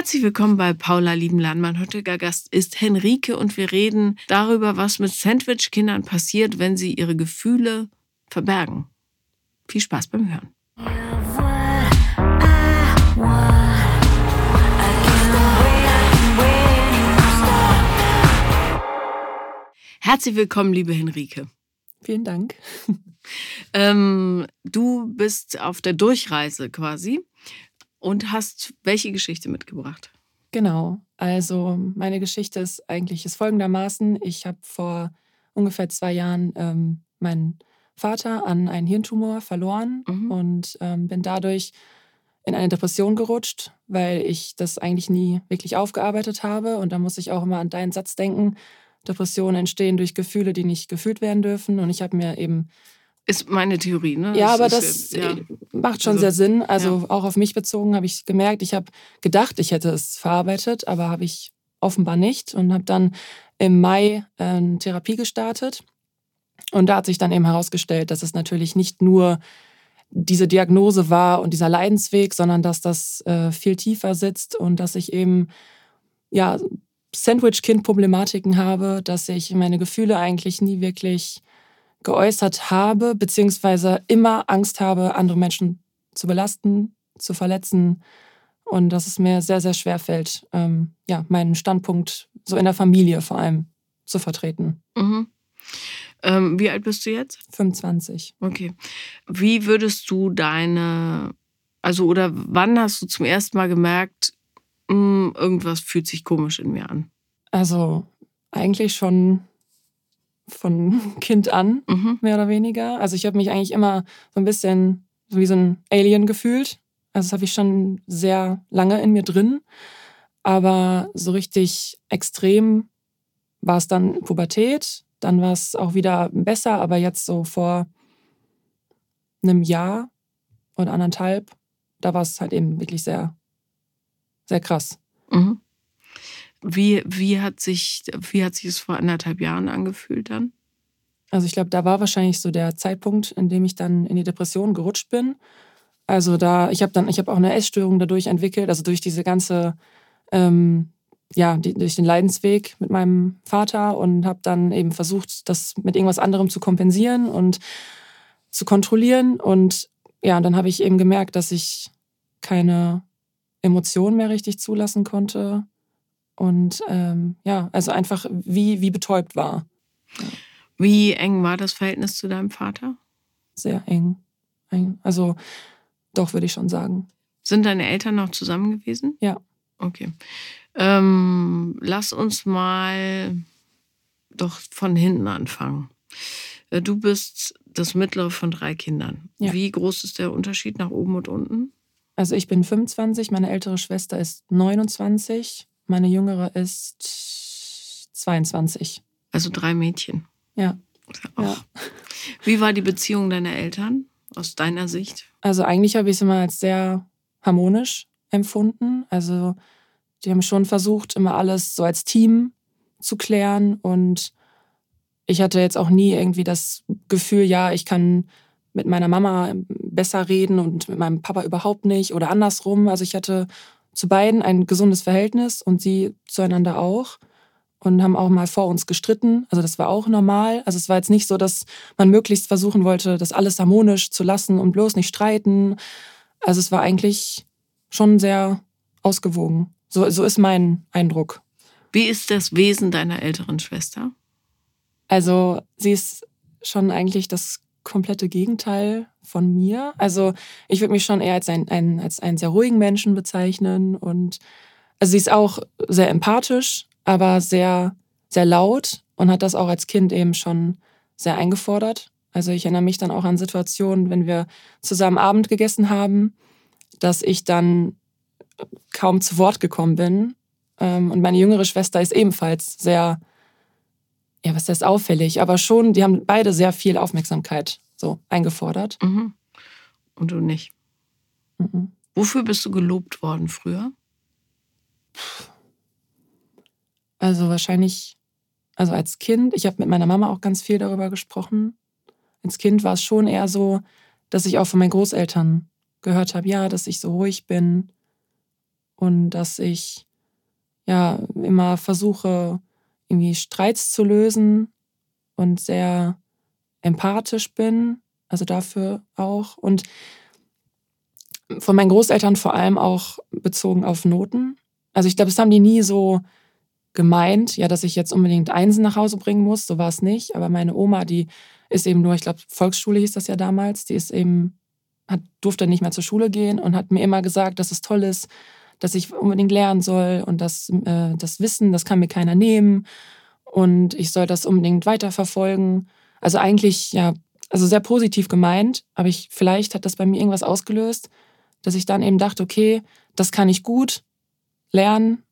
Herzlich willkommen bei Paula Liebenland. Mein heutiger Gast ist Henrike und wir reden darüber, was mit Sandwich-Kindern passiert, wenn sie ihre Gefühle verbergen. Viel Spaß beim Hören. Herzlich willkommen, liebe Henrike. Vielen Dank. Ähm, du bist auf der Durchreise quasi und hast welche Geschichte mitgebracht? Genau. Also meine Geschichte ist eigentlich ist folgendermaßen. Ich habe vor ungefähr zwei Jahren ähm, meinen Vater an einen Hirntumor verloren mhm. und ähm, bin dadurch in eine Depression gerutscht, weil ich das eigentlich nie wirklich aufgearbeitet habe. Und da muss ich auch immer an deinen Satz denken. Depressionen entstehen durch Gefühle, die nicht gefühlt werden dürfen. Und ich habe mir eben ist meine Theorie, ne? Ja, das aber das ja. macht schon also, sehr Sinn. Also ja. auch auf mich bezogen habe ich gemerkt, ich habe gedacht, ich hätte es verarbeitet, aber habe ich offenbar nicht und habe dann im Mai äh, Therapie gestartet. Und da hat sich dann eben herausgestellt, dass es natürlich nicht nur diese Diagnose war und dieser Leidensweg, sondern dass das äh, viel tiefer sitzt und dass ich eben ja Sandwich-Kind-Problematiken habe, dass ich meine Gefühle eigentlich nie wirklich geäußert habe, beziehungsweise immer Angst habe, andere Menschen zu belasten, zu verletzen und dass es mir sehr, sehr schwer fällt, ähm, ja, meinen Standpunkt so in der Familie vor allem zu vertreten. Mhm. Ähm, wie alt bist du jetzt? 25. Okay. Wie würdest du deine, also oder wann hast du zum ersten Mal gemerkt, mh, hm, irgendwas fühlt sich komisch in mir an? Also eigentlich schon von Kind an, mhm. mehr oder weniger. Also ich habe mich eigentlich immer so ein bisschen so wie so ein Alien gefühlt. Also das habe ich schon sehr lange in mir drin. Aber so richtig extrem war es dann Pubertät. Dann war es auch wieder besser, aber jetzt so vor einem Jahr oder anderthalb, da war es halt eben wirklich sehr, sehr krass. Mhm. Wie, wie, hat sich, wie hat sich es vor anderthalb Jahren angefühlt dann? Also ich glaube, da war wahrscheinlich so der Zeitpunkt, in dem ich dann in die Depression gerutscht bin. Also da, ich habe dann, ich habe auch eine Essstörung dadurch entwickelt, also durch diese ganze, ähm, ja, die, durch den Leidensweg mit meinem Vater und habe dann eben versucht, das mit irgendwas anderem zu kompensieren und zu kontrollieren. Und ja, dann habe ich eben gemerkt, dass ich keine Emotionen mehr richtig zulassen konnte und ähm, ja, also einfach wie, wie betäubt war. Wie eng war das Verhältnis zu deinem Vater? Sehr eng. Also doch, würde ich schon sagen. Sind deine Eltern noch zusammen gewesen? Ja. Okay. Ähm, lass uns mal doch von hinten anfangen. Äh, du bist das mittlere von drei Kindern. Ja. Wie groß ist der Unterschied nach oben und unten? Also ich bin 25, meine ältere Schwester ist 29 meine jüngere ist 22. Also drei Mädchen. Ja. ja. Wie war die Beziehung deiner Eltern aus deiner Sicht? Also eigentlich habe ich es immer als sehr harmonisch empfunden. Also die haben schon versucht, immer alles so als Team zu klären. Und ich hatte jetzt auch nie irgendwie das Gefühl, ja, ich kann mit meiner Mama besser reden und mit meinem Papa überhaupt nicht oder andersrum. Also ich hatte zu beiden ein gesundes Verhältnis und sie zueinander auch und haben auch mal vor uns gestritten. Also das war auch normal. Also es war jetzt nicht so, dass man möglichst versuchen wollte, das alles harmonisch zu lassen und bloß nicht streiten. Also es war eigentlich schon sehr ausgewogen. So, so ist mein Eindruck. Wie ist das Wesen deiner älteren Schwester? Also sie ist schon eigentlich das komplette Gegenteil von mir. Also ich würde mich schon eher als, ein, ein, als einen sehr ruhigen Menschen bezeichnen. Und also sie ist auch sehr empathisch, aber sehr, sehr laut und hat das auch als Kind eben schon sehr eingefordert. Also ich erinnere mich dann auch an Situationen, wenn wir zusammen Abend gegessen haben, dass ich dann kaum zu Wort gekommen bin. Ähm, und meine jüngere Schwester ist ebenfalls sehr ja, was heißt auffällig, aber schon, die haben beide sehr viel Aufmerksamkeit so eingefordert. Mhm. Und du nicht. Mhm. Wofür bist du gelobt worden früher? Also wahrscheinlich, also als Kind, ich habe mit meiner Mama auch ganz viel darüber gesprochen. Als Kind war es schon eher so, dass ich auch von meinen Großeltern gehört habe, ja, dass ich so ruhig bin und dass ich ja immer versuche, irgendwie Streits zu lösen und sehr empathisch bin, also dafür auch. Und von meinen Großeltern vor allem auch bezogen auf Noten. Also ich glaube, das haben die nie so gemeint, ja, dass ich jetzt unbedingt Einsen nach Hause bringen muss, so war es nicht. Aber meine Oma, die ist eben nur, ich glaube, Volksschule hieß das ja damals, die ist eben, hat, durfte nicht mehr zur Schule gehen und hat mir immer gesagt, dass es toll ist, dass ich unbedingt lernen soll und das, äh, das Wissen, das kann mir keiner nehmen und ich soll das unbedingt weiterverfolgen. Also eigentlich, ja, also sehr positiv gemeint, aber ich, vielleicht hat das bei mir irgendwas ausgelöst, dass ich dann eben dachte, okay, das kann ich gut lernen.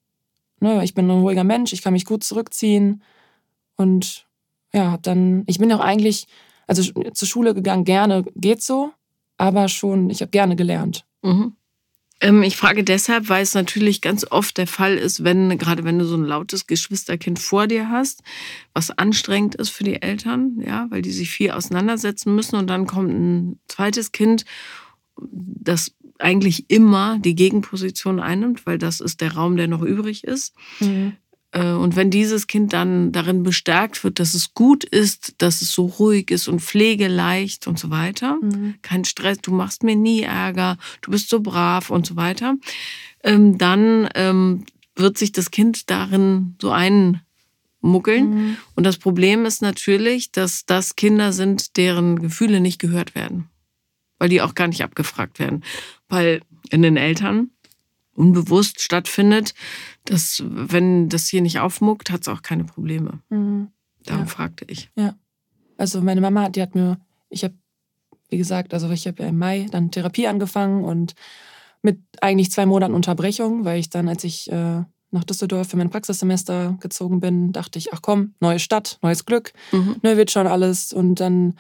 Ne, ich bin ein ruhiger Mensch, ich kann mich gut zurückziehen und ja, hab dann, ich bin auch eigentlich, also zur Schule gegangen, gerne geht so, aber schon, ich habe gerne gelernt. Mhm. Ähm, ich frage deshalb, weil es natürlich ganz oft der Fall ist, wenn, gerade wenn du so ein lautes Geschwisterkind vor dir hast, was anstrengend ist für die Eltern, ja, weil die sich viel auseinandersetzen müssen und dann kommt ein zweites Kind, das eigentlich immer die Gegenposition einnimmt, weil das ist der Raum, der noch übrig ist. Mhm. Äh, und wenn dieses Kind dann darin bestärkt wird, dass es gut ist, dass es so ruhig ist und pflegeleicht und so weiter, mhm. kein Stress, du machst mir nie Ärger, du bist so brav und so weiter, ähm, dann ähm, wird sich das Kind darin so einmuggeln. Mhm. Und das Problem ist natürlich, dass das Kinder sind, deren Gefühle nicht gehört werden, weil die auch gar nicht abgefragt werden, weil in den Eltern unbewusst stattfindet, dass wenn das hier nicht aufmuckt, hat es auch keine Probleme. Mhm. Darum ja. fragte ich. Ja. Also meine Mama, die hat mir, ich habe, wie gesagt, also ich habe ja im Mai dann Therapie angefangen und mit eigentlich zwei Monaten Unterbrechung, weil ich dann, als ich äh, nach Düsseldorf für mein Praxissemester gezogen bin, dachte ich, ach komm, neue Stadt, neues Glück, mhm. ne, wird schon alles. Und dann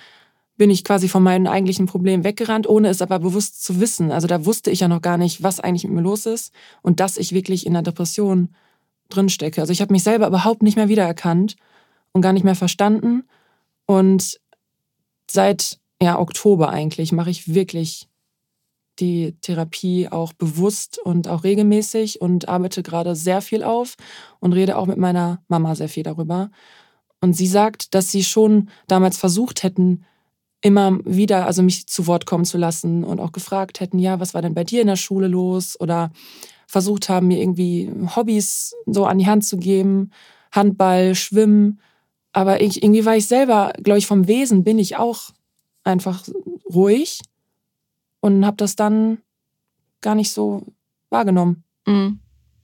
bin ich quasi von meinen eigentlichen Problemen weggerannt, ohne es aber bewusst zu wissen. Also da wusste ich ja noch gar nicht, was eigentlich mit mir los ist und dass ich wirklich in der Depression drinstecke. Also ich habe mich selber überhaupt nicht mehr wiedererkannt und gar nicht mehr verstanden. Und seit ja, Oktober eigentlich mache ich wirklich die Therapie auch bewusst und auch regelmäßig und arbeite gerade sehr viel auf und rede auch mit meiner Mama sehr viel darüber. Und sie sagt, dass sie schon damals versucht hätten, immer wieder, also mich zu Wort kommen zu lassen und auch gefragt hätten, ja, was war denn bei dir in der Schule los? Oder versucht haben, mir irgendwie Hobbys so an die Hand zu geben, Handball, Schwimmen. Aber ich, irgendwie war ich selber, glaube ich, vom Wesen bin ich auch einfach ruhig und habe das dann gar nicht so wahrgenommen mhm.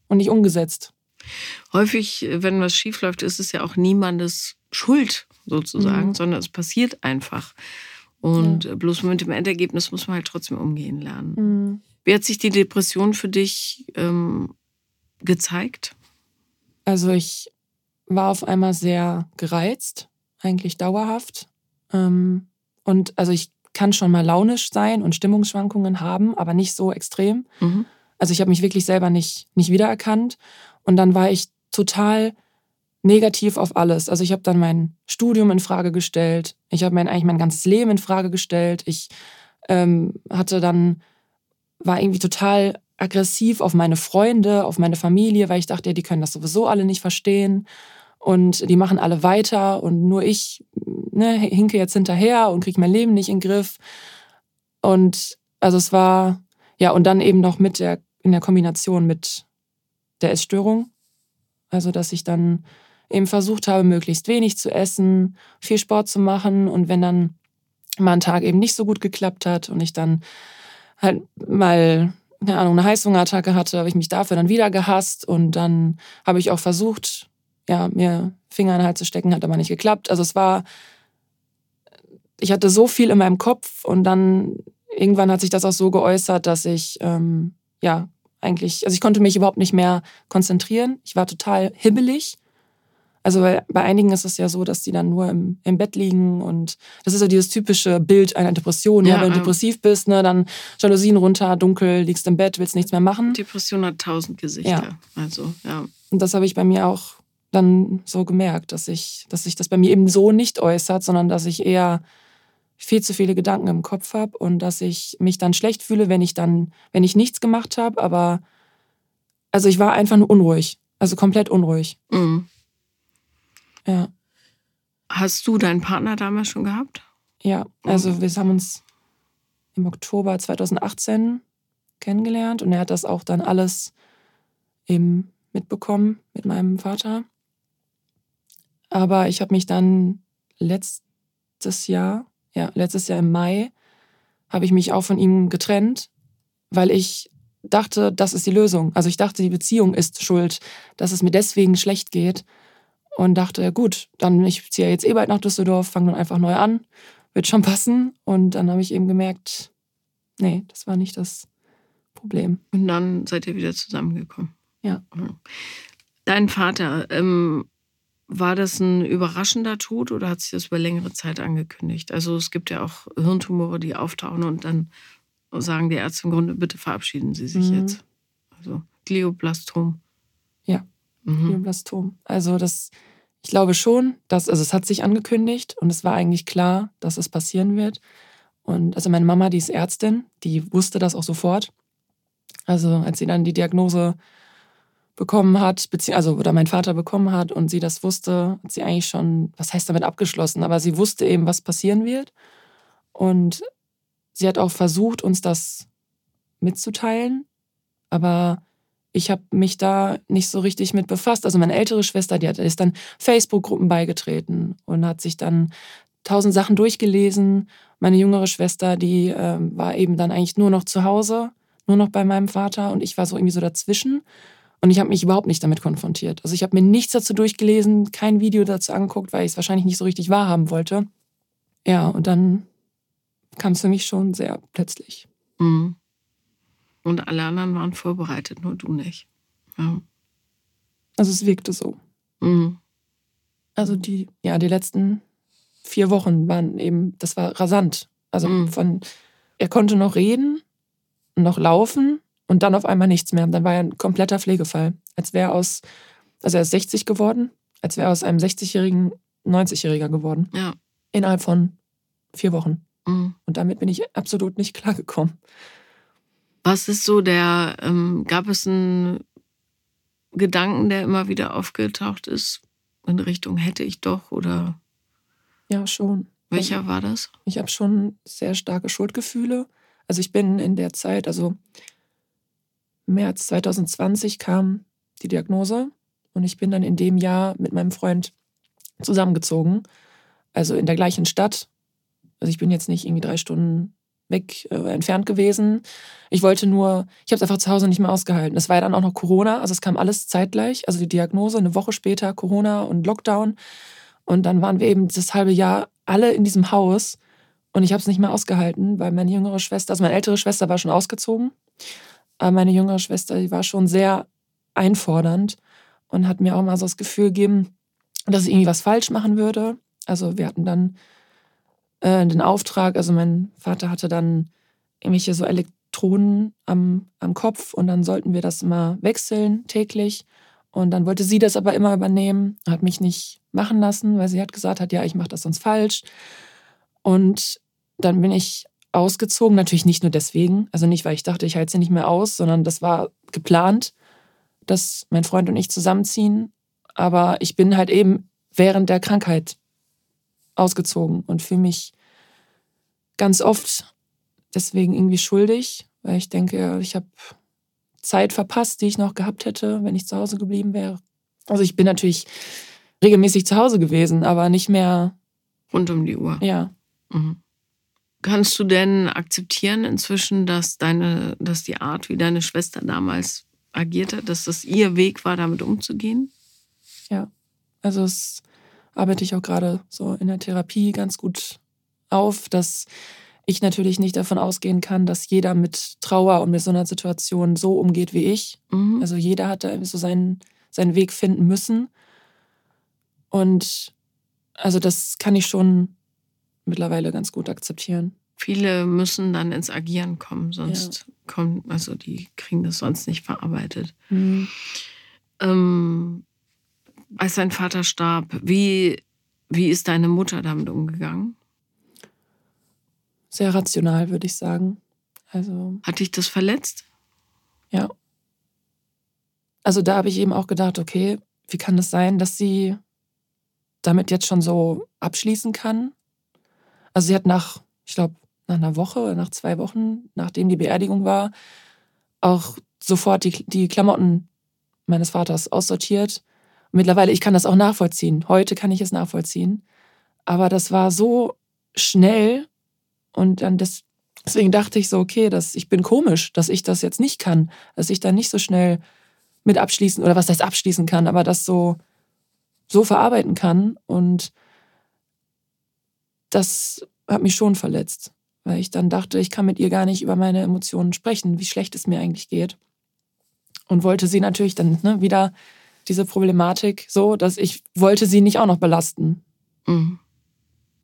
und nicht umgesetzt. Häufig, wenn was schiefläuft, ist es ja auch niemandes Schuld sozusagen, mhm. sondern es passiert einfach. Und ja. bloß mit dem Endergebnis muss man halt trotzdem umgehen lernen. Mhm. Wie hat sich die Depression für dich ähm, gezeigt? Also ich war auf einmal sehr gereizt, eigentlich dauerhaft. Ähm, und also ich kann schon mal launisch sein und Stimmungsschwankungen haben, aber nicht so extrem. Mhm. Also ich habe mich wirklich selber nicht, nicht wiedererkannt. Und dann war ich total negativ auf alles. Also ich habe dann mein Studium in Frage gestellt. Ich habe mein eigentlich mein ganzes Leben in Frage gestellt. Ich ähm, hatte dann war irgendwie total aggressiv auf meine Freunde, auf meine Familie, weil ich dachte, ja, die können das sowieso alle nicht verstehen und die machen alle weiter und nur ich ne, hinke jetzt hinterher und kriege mein Leben nicht in den Griff. Und also es war ja und dann eben noch mit der in der Kombination mit der Essstörung, also dass ich dann eben versucht habe, möglichst wenig zu essen, viel Sport zu machen und wenn dann mal ein Tag eben nicht so gut geklappt hat und ich dann halt mal, keine Ahnung, eine Heißhungerattacke hatte, habe ich mich dafür dann wieder gehasst und dann habe ich auch versucht, ja, mir Finger in den Hals zu stecken, hat aber nicht geklappt. Also es war, ich hatte so viel in meinem Kopf und dann irgendwann hat sich das auch so geäußert, dass ich, ähm, ja, eigentlich, also ich konnte mich überhaupt nicht mehr konzentrieren. Ich war total hibbelig also bei, bei einigen ist es ja so, dass die dann nur im, im Bett liegen und das ist so dieses typische Bild einer Depression. Ja, ja wenn du depressiv bist, ne, dann Jalousien runter, dunkel, liegst im Bett, willst nichts mehr machen. Depression hat tausend Gesichter. Ja. Also, ja. Und das habe ich bei mir auch dann so gemerkt, dass ich, dass sich das bei mir eben so nicht äußert, sondern dass ich eher viel zu viele Gedanken im Kopf habe und dass ich mich dann schlecht fühle, wenn ich dann, wenn ich nichts gemacht habe, aber Also ich war einfach nur unruhig. Also komplett unruhig. Mhm. Ja. Hast du deinen Partner damals schon gehabt? Ja, also wir haben uns im Oktober 2018 kennengelernt und er hat das auch dann alles eben mitbekommen mit meinem Vater. Aber ich habe mich dann letztes Jahr, ja, letztes Jahr im Mai, habe ich mich auch von ihm getrennt, weil ich dachte, das ist die Lösung. Also ich dachte, die Beziehung ist schuld, dass es mir deswegen schlecht geht. Und dachte, gut, dann ich ziehe jetzt eh bald nach Düsseldorf, fange dann einfach neu an, wird schon passen. Und dann habe ich eben gemerkt, nee, das war nicht das Problem. Und dann seid ihr wieder zusammengekommen. Ja. Dein Vater, ähm, war das ein überraschender Tod oder hat sich das über längere Zeit angekündigt? Also es gibt ja auch Hirntumore, die auftauchen und dann sagen die Ärzte im Grunde, bitte verabschieden Sie sich mhm. jetzt. Also Glioblastom. Ja, mhm. Glioblastom. Also das, ich glaube schon, dass, also es hat sich angekündigt und es war eigentlich klar, dass es passieren wird. Und also meine Mama, die ist Ärztin, die wusste das auch sofort. Also als sie dann die Diagnose bekommen hat, also oder mein Vater bekommen hat und sie das wusste, hat sie eigentlich schon, was heißt damit abgeschlossen, aber sie wusste eben, was passieren wird. Und sie hat auch versucht, uns das mitzuteilen, aber ich habe mich da nicht so richtig mit befasst. Also meine ältere Schwester, die hat, ist dann Facebook-Gruppen beigetreten und hat sich dann tausend Sachen durchgelesen. Meine jüngere Schwester, die äh, war eben dann eigentlich nur noch zu Hause, nur noch bei meinem Vater und ich war so irgendwie so dazwischen. Und ich habe mich überhaupt nicht damit konfrontiert. Also ich habe mir nichts dazu durchgelesen, kein Video dazu angeguckt, weil ich es wahrscheinlich nicht so richtig wahrhaben wollte. Ja, und dann kam es für mich schon sehr plötzlich. Mhm. Und alle anderen waren vorbereitet, nur du nicht. Ja. Also es wirkte so. Mhm. Also die, ja, die letzten vier Wochen waren eben, das war rasant. Also mhm. von, er konnte noch reden, noch laufen, und dann auf einmal nichts mehr. Dann war er ein kompletter Pflegefall. Als wäre aus, also er ist 60 geworden, als wäre aus einem 60-jährigen 90-jähriger geworden. Ja. Innerhalb von vier Wochen. Mhm. Und damit bin ich absolut nicht klargekommen. Was ist so der, ähm, gab es einen Gedanken, der immer wieder aufgetaucht ist, in Richtung hätte ich doch oder? Ja, schon. Welcher also, war das? Ich habe schon sehr starke Schuldgefühle. Also ich bin in der Zeit, also März 2020 kam die Diagnose und ich bin dann in dem Jahr mit meinem Freund zusammengezogen. Also in der gleichen Stadt. Also ich bin jetzt nicht irgendwie drei Stunden weg äh, entfernt gewesen. Ich wollte nur, ich habe es einfach zu Hause nicht mehr ausgehalten. Es war ja dann auch noch Corona, also es kam alles zeitgleich. Also die Diagnose, eine Woche später Corona und Lockdown. Und dann waren wir eben das halbe Jahr alle in diesem Haus. Und ich habe es nicht mehr ausgehalten, weil meine jüngere Schwester, also meine ältere Schwester war schon ausgezogen. Aber meine jüngere Schwester, die war schon sehr einfordernd und hat mir auch mal so das Gefühl gegeben, dass ich irgendwie was falsch machen würde. Also wir hatten dann äh, den Auftrag, also mein Vater hatte dann irgendwelche so Elektronen am, am Kopf und dann sollten wir das immer wechseln täglich. Und dann wollte sie das aber immer übernehmen, hat mich nicht machen lassen, weil sie hat gesagt hat, ja, ich mache das sonst falsch. Und dann bin ich ausgezogen. Natürlich nicht nur deswegen, also nicht, weil ich dachte, ich halte sie nicht mehr aus, sondern das war geplant, dass mein Freund und ich zusammenziehen. Aber ich bin halt eben während der Krankheit ausgezogen und fühle mich ganz oft deswegen irgendwie schuldig, weil ich denke, ich habe Zeit verpasst, die ich noch gehabt hätte, wenn ich zu Hause geblieben wäre. Also ich bin natürlich regelmäßig zu Hause gewesen, aber nicht mehr rund um die Uhr. Ja. Mhm. Kannst du denn akzeptieren inzwischen, dass deine, dass die Art, wie deine Schwester damals agiert hat, dass das ihr Weg war, damit umzugehen? Ja, also es arbeite ich auch gerade so in der Therapie ganz gut auf, dass ich natürlich nicht davon ausgehen kann, dass jeder mit Trauer und mit so einer Situation so umgeht wie ich. Mhm. Also jeder hat da so seinen, seinen Weg finden müssen. Und also das kann ich schon mittlerweile ganz gut akzeptieren. Viele müssen dann ins Agieren kommen, sonst ja. kommen, also die kriegen das sonst nicht verarbeitet. Mhm. Ähm, als dein Vater starb, wie, wie ist deine Mutter damit umgegangen? Sehr rational, würde ich sagen. Also, Hat dich das verletzt? Ja. also da habe ich eben auch gedacht, okay, wie kann das sein, dass sie damit jetzt schon so abschließen kann? Also sie hat nach, ich glaube, nach einer Woche oder nach zwei Wochen, nachdem die Beerdigung war, auch sofort die, die Klamotten meines Vaters aussortiert. Mittlerweile, ich kann das auch nachvollziehen. Heute kann ich es nachvollziehen. Aber das war so schnell und dann das, deswegen dachte ich so, okay, das, ich bin komisch, dass ich das jetzt nicht kann, dass ich da nicht so schnell mit abschließen oder was heißt abschließen kann, aber das so, so verarbeiten kann. Und das hat mich schon verletzt, weil ich dann dachte, ich kann mit ihr gar nicht über meine Emotionen sprechen, wie schlecht es mir eigentlich geht. Und wollte sie natürlich dann ne, wieder diese Problematik so, dass ich wollte sie nicht auch noch belasten. Mhm.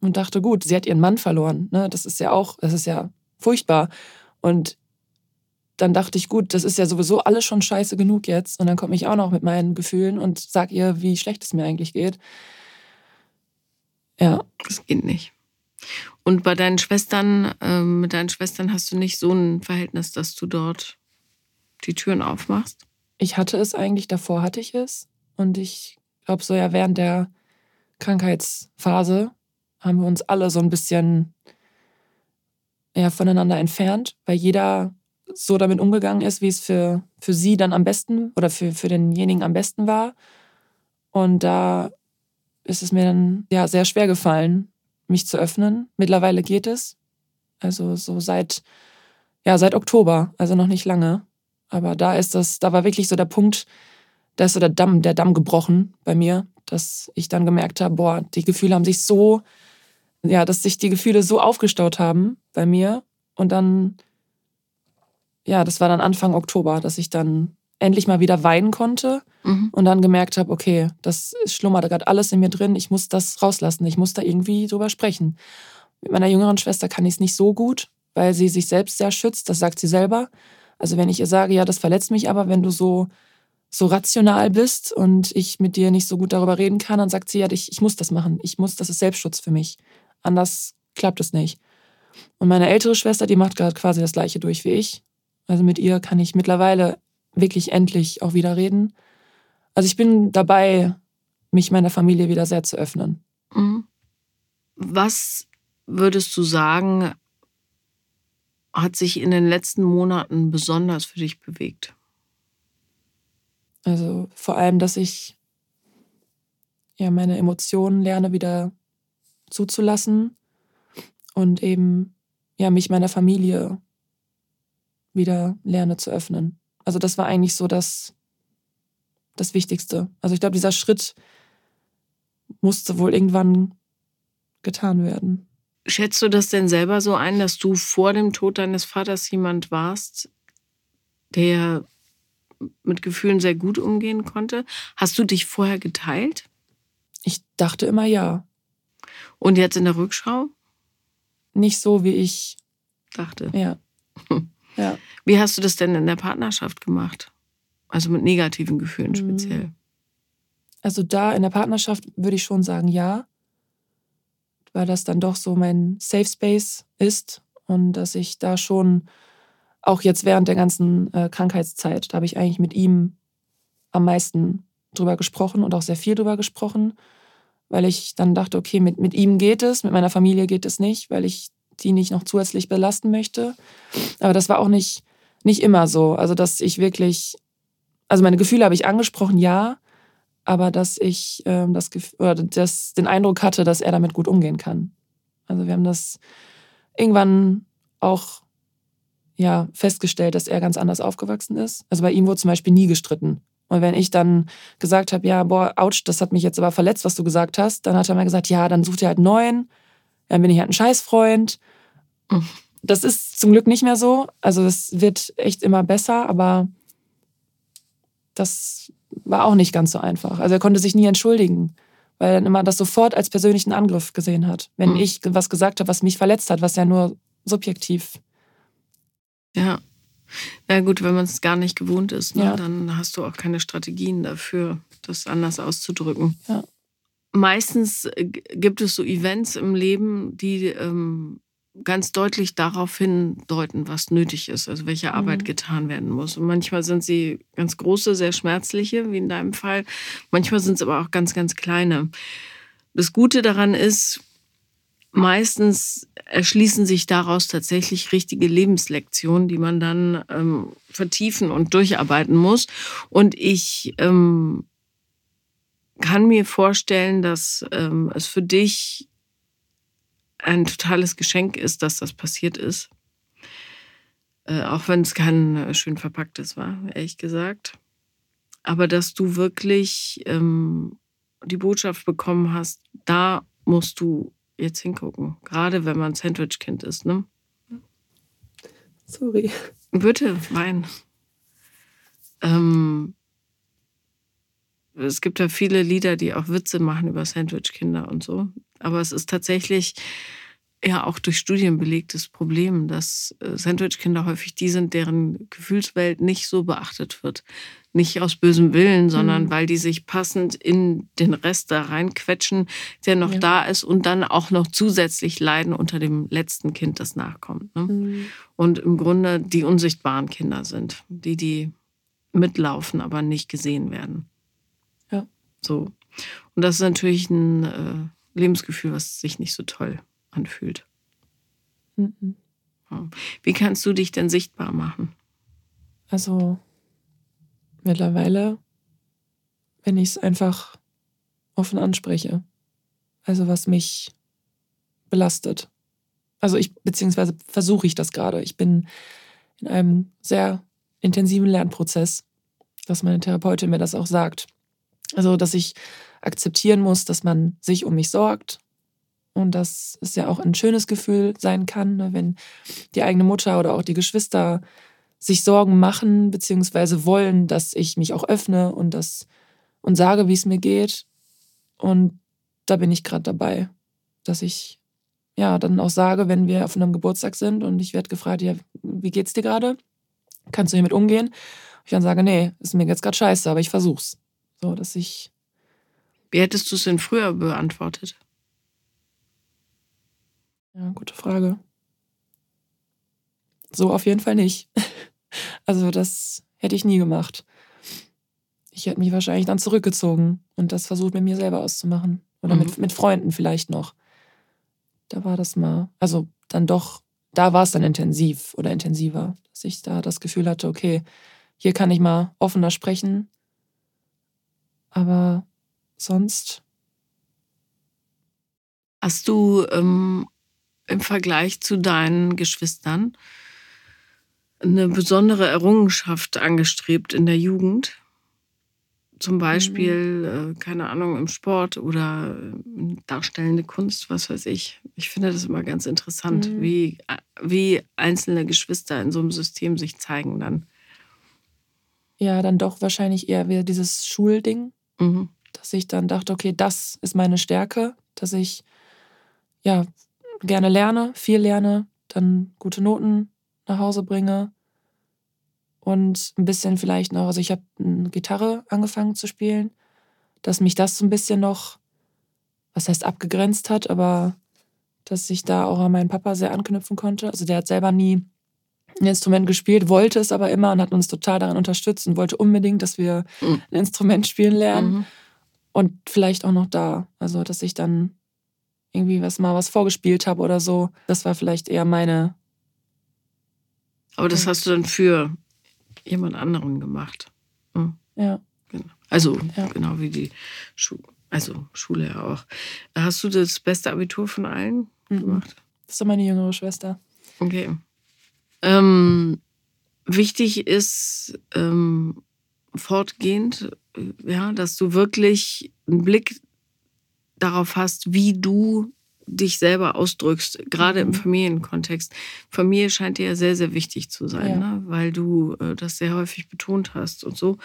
Und dachte, gut, sie hat ihren Mann verloren. Ne? Das ist ja auch, das ist ja furchtbar. Und dann dachte ich, gut, das ist ja sowieso alles schon scheiße genug jetzt. Und dann komme ich auch noch mit meinen Gefühlen und sag ihr, wie schlecht es mir eigentlich geht. Ja. Das geht nicht. Und bei deinen Schwestern, äh, mit deinen Schwestern hast du nicht so ein Verhältnis, dass du dort die Türen aufmachst? Ich hatte es eigentlich, davor hatte ich es. Und ich glaube, so ja, während der Krankheitsphase haben wir uns alle so ein bisschen ja, voneinander entfernt, weil jeder so damit umgegangen ist, wie es für, für sie dann am besten oder für, für denjenigen am besten war. Und da ist es mir dann ja sehr schwer gefallen, mich zu öffnen. Mittlerweile geht es. Also so seit, ja, seit Oktober, also noch nicht lange. Aber da ist das, da war wirklich so der Punkt, da ist so der Damm, der Damm gebrochen bei mir, dass ich dann gemerkt habe, boah, die Gefühle haben sich so, ja, dass sich die Gefühle so aufgestaut haben bei mir. Und dann ja, das war dann Anfang Oktober, dass ich dann endlich mal wieder weinen konnte mhm. und dann gemerkt habe, okay, das schlummert gerade alles in mir drin, ich muss das rauslassen, ich muss da irgendwie drüber sprechen. Mit meiner jüngeren Schwester kann ich es nicht so gut, weil sie sich selbst sehr schützt, das sagt sie selber. Also wenn ich ihr sage, ja, das verletzt mich aber, wenn du so so rational bist und ich mit dir nicht so gut darüber reden kann, dann sagt sie, ja, ich, ich muss das machen. Ich muss, das ist Selbstschutz für mich. Anders klappt es nicht. Und meine ältere Schwester, die macht gerade quasi das gleiche durch wie ich. Also mit ihr kann ich mittlerweile wirklich endlich auch wieder reden. Also ich bin dabei, mich meiner Familie wieder sehr zu öffnen. Mhm. Was würdest du sagen, hat sich in den letzten Monaten besonders für dich bewegt? Also vor allem, dass ich ja meine Emotionen lerne wieder zuzulassen und eben ja mich meiner Familie wieder lerne zu öffnen. Also das war eigentlich so das, das Wichtigste. Also ich glaube, dieser Schritt musste wohl irgendwann getan werden. Schätzt du das denn selber so ein, dass du vor dem Tod deines Vaters jemand warst, der mit Gefühlen sehr gut umgehen konnte? Hast du dich vorher geteilt? Ich dachte immer ja. Und jetzt in der Rückschau? Nicht so, wie ich dachte. Ja. Ja. Wie hast du das denn in der Partnerschaft gemacht? Also mit negativen Gefühlen hm. speziell. Also da in der Partnerschaft würde ich schon sagen, ja. Weil das dann doch so mein Safe Space ist und dass ich da schon auch jetzt während der ganzen äh, Krankheitszeit, da habe ich eigentlich mit ihm am meisten drüber gesprochen und auch sehr viel drüber gesprochen, weil ich dann dachte, okay, mit, mit ihm geht es, mit meiner Familie geht es nicht, weil ich die nicht noch zusätzlich belasten möchte. Aber das war auch nicht, nicht immer so. Also, dass ich wirklich, also meine Gefühle habe ich angesprochen, ja, aber dass ich ähm, das, oder das, den Eindruck hatte, dass er damit gut umgehen kann. Also, wir haben das irgendwann auch ja, festgestellt, dass er ganz anders aufgewachsen ist. Also bei ihm wurde zum Beispiel nie gestritten. Und wenn ich dann gesagt habe, ja, boah, ouch, das hat mich jetzt aber verletzt, was du gesagt hast, dann hat er mir gesagt, ja, dann sucht er halt einen neuen. Dann bin ich halt ein Scheißfreund. Das ist zum Glück nicht mehr so. Also es wird echt immer besser, aber das war auch nicht ganz so einfach. Also er konnte sich nie entschuldigen, weil er immer das sofort als persönlichen Angriff gesehen hat. Wenn mhm. ich was gesagt habe, was mich verletzt hat, was ja nur subjektiv. Ja. Na gut, wenn man es gar nicht gewohnt ist, ne, ja. dann hast du auch keine Strategien dafür, das anders auszudrücken. Ja. Meistens äh, gibt es so Events im Leben, die ähm, ganz deutlich darauf hindeuten, was nötig ist, also welche Arbeit mhm. getan werden muss. Und manchmal sind sie ganz große, sehr schmerzliche, wie in deinem Fall. Manchmal sind es aber auch ganz, ganz kleine. Das Gute daran ist, meistens erschließen sich daraus tatsächlich richtige Lebenslektionen, die man dann ähm, vertiefen und durcharbeiten muss. Und ich ähm, kann mir vorstellen, dass ähm, es für dich ein totales Geschenk ist, dass das passiert ist. Äh, auch wenn es kein äh, schön verpacktes war, ehrlich gesagt. Aber dass du wirklich ähm, die Botschaft bekommen hast, da musst du jetzt hingucken. Gerade wenn man Sandwich-Kind ist, ne? Sorry. Bitte, wein. Ähm, es gibt ja viele Lieder, die auch Witze machen über Sandwich-Kinder und so. Aber es ist tatsächlich ja auch durch Studien belegtes Problem, dass äh, Sandwich-Kinder häufig die sind, deren Gefühlswelt nicht so beachtet wird. Nicht aus bösem Willen, sondern mhm. weil die sich passend in den Rest da reinquetschen, der noch ja. da ist und dann auch noch zusätzlich leiden unter dem letzten Kind, das nachkommt. Ne? Mhm. Und im Grunde die unsichtbaren Kinder sind, die, die mitlaufen, aber nicht gesehen werden. So. Und das ist natürlich ein äh, Lebensgefühl, was sich nicht so toll anfühlt. Mhm. Wie kannst du dich denn sichtbar machen? Also mittlerweile, wenn ich es einfach offen anspreche. Also was mich belastet. Also ich, beziehungsweise versuche ich das gerade. Ich bin in einem sehr intensiven Lernprozess, dass meine Therapeutin mir das auch sagt. Also, dass ich akzeptieren muss, dass man sich um mich sorgt, und dass es ja auch ein schönes Gefühl sein kann, ne, wenn die eigene Mutter oder auch die Geschwister sich Sorgen machen, beziehungsweise wollen, dass ich mich auch öffne und das und sage, wie es mir geht. Und da bin ich gerade dabei, dass ich ja dann auch sage, wenn wir auf einem Geburtstag sind und ich werde gefragt, ja, wie geht's dir gerade? Kannst du hiermit umgehen? Ich dann sage, nee, ist mir jetzt gerade scheiße, aber ich versuch's. So, dass ich. Wie hättest du es denn früher beantwortet? Ja, gute Frage. So auf jeden Fall nicht. Also das hätte ich nie gemacht. Ich hätte mich wahrscheinlich dann zurückgezogen und das versucht mit mir selber auszumachen. Oder mhm. mit, mit Freunden vielleicht noch. Da war das mal, also dann doch, da war es dann intensiv oder intensiver, dass ich da das Gefühl hatte, okay, hier kann ich mal offener sprechen. Aber sonst. Hast du ähm, im Vergleich zu deinen Geschwistern eine besondere Errungenschaft angestrebt in der Jugend? Zum Beispiel, mhm. äh, keine Ahnung, im Sport oder darstellende Kunst, was weiß ich. Ich finde das immer ganz interessant, mhm. wie, wie einzelne Geschwister in so einem System sich zeigen dann. Ja, dann doch wahrscheinlich eher wieder dieses Schulding, mhm. dass ich dann dachte, okay, das ist meine Stärke, dass ich ja gerne lerne, viel lerne, dann gute Noten nach Hause bringe und ein bisschen vielleicht noch, also ich habe eine Gitarre angefangen zu spielen, dass mich das so ein bisschen noch, was heißt abgegrenzt hat, aber dass ich da auch an meinen Papa sehr anknüpfen konnte. Also der hat selber nie ein Instrument gespielt, wollte es aber immer und hat uns total daran unterstützt und wollte unbedingt, dass wir mhm. ein Instrument spielen lernen. Mhm. Und vielleicht auch noch da. Also, dass ich dann irgendwie was mal was vorgespielt habe oder so. Das war vielleicht eher meine. Aber das hast du dann für jemand anderen gemacht. Hm. Ja. Genau. Also ja. genau wie die Schule. Also Schule ja auch. Hast du das beste Abitur von allen mhm. gemacht? Das ist doch meine jüngere Schwester. Okay. Ähm, wichtig ist ähm, fortgehend, ja, dass du wirklich einen Blick darauf hast, wie du dich selber ausdrückst, gerade mhm. im Familienkontext. Familie scheint dir ja sehr, sehr wichtig zu sein, ja. ne? weil du äh, das sehr häufig betont hast und so.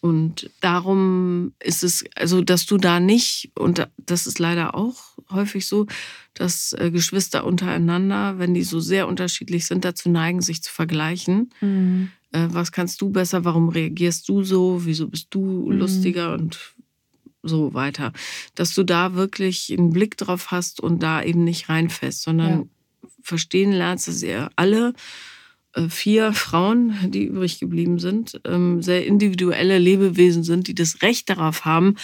Und darum ist es, also dass du da nicht, und das ist leider auch häufig so, dass äh, Geschwister untereinander, wenn die so sehr unterschiedlich sind, dazu neigen, sich zu vergleichen. Mhm. Äh, was kannst du besser? Warum reagierst du so? Wieso bist du mhm. lustiger? Und so weiter. Dass du da wirklich einen Blick drauf hast und da eben nicht reinfällst, sondern ja. verstehen lernst, dass ihr alle äh, vier Frauen, die übrig geblieben sind, ähm, sehr individuelle Lebewesen sind, die das Recht darauf haben,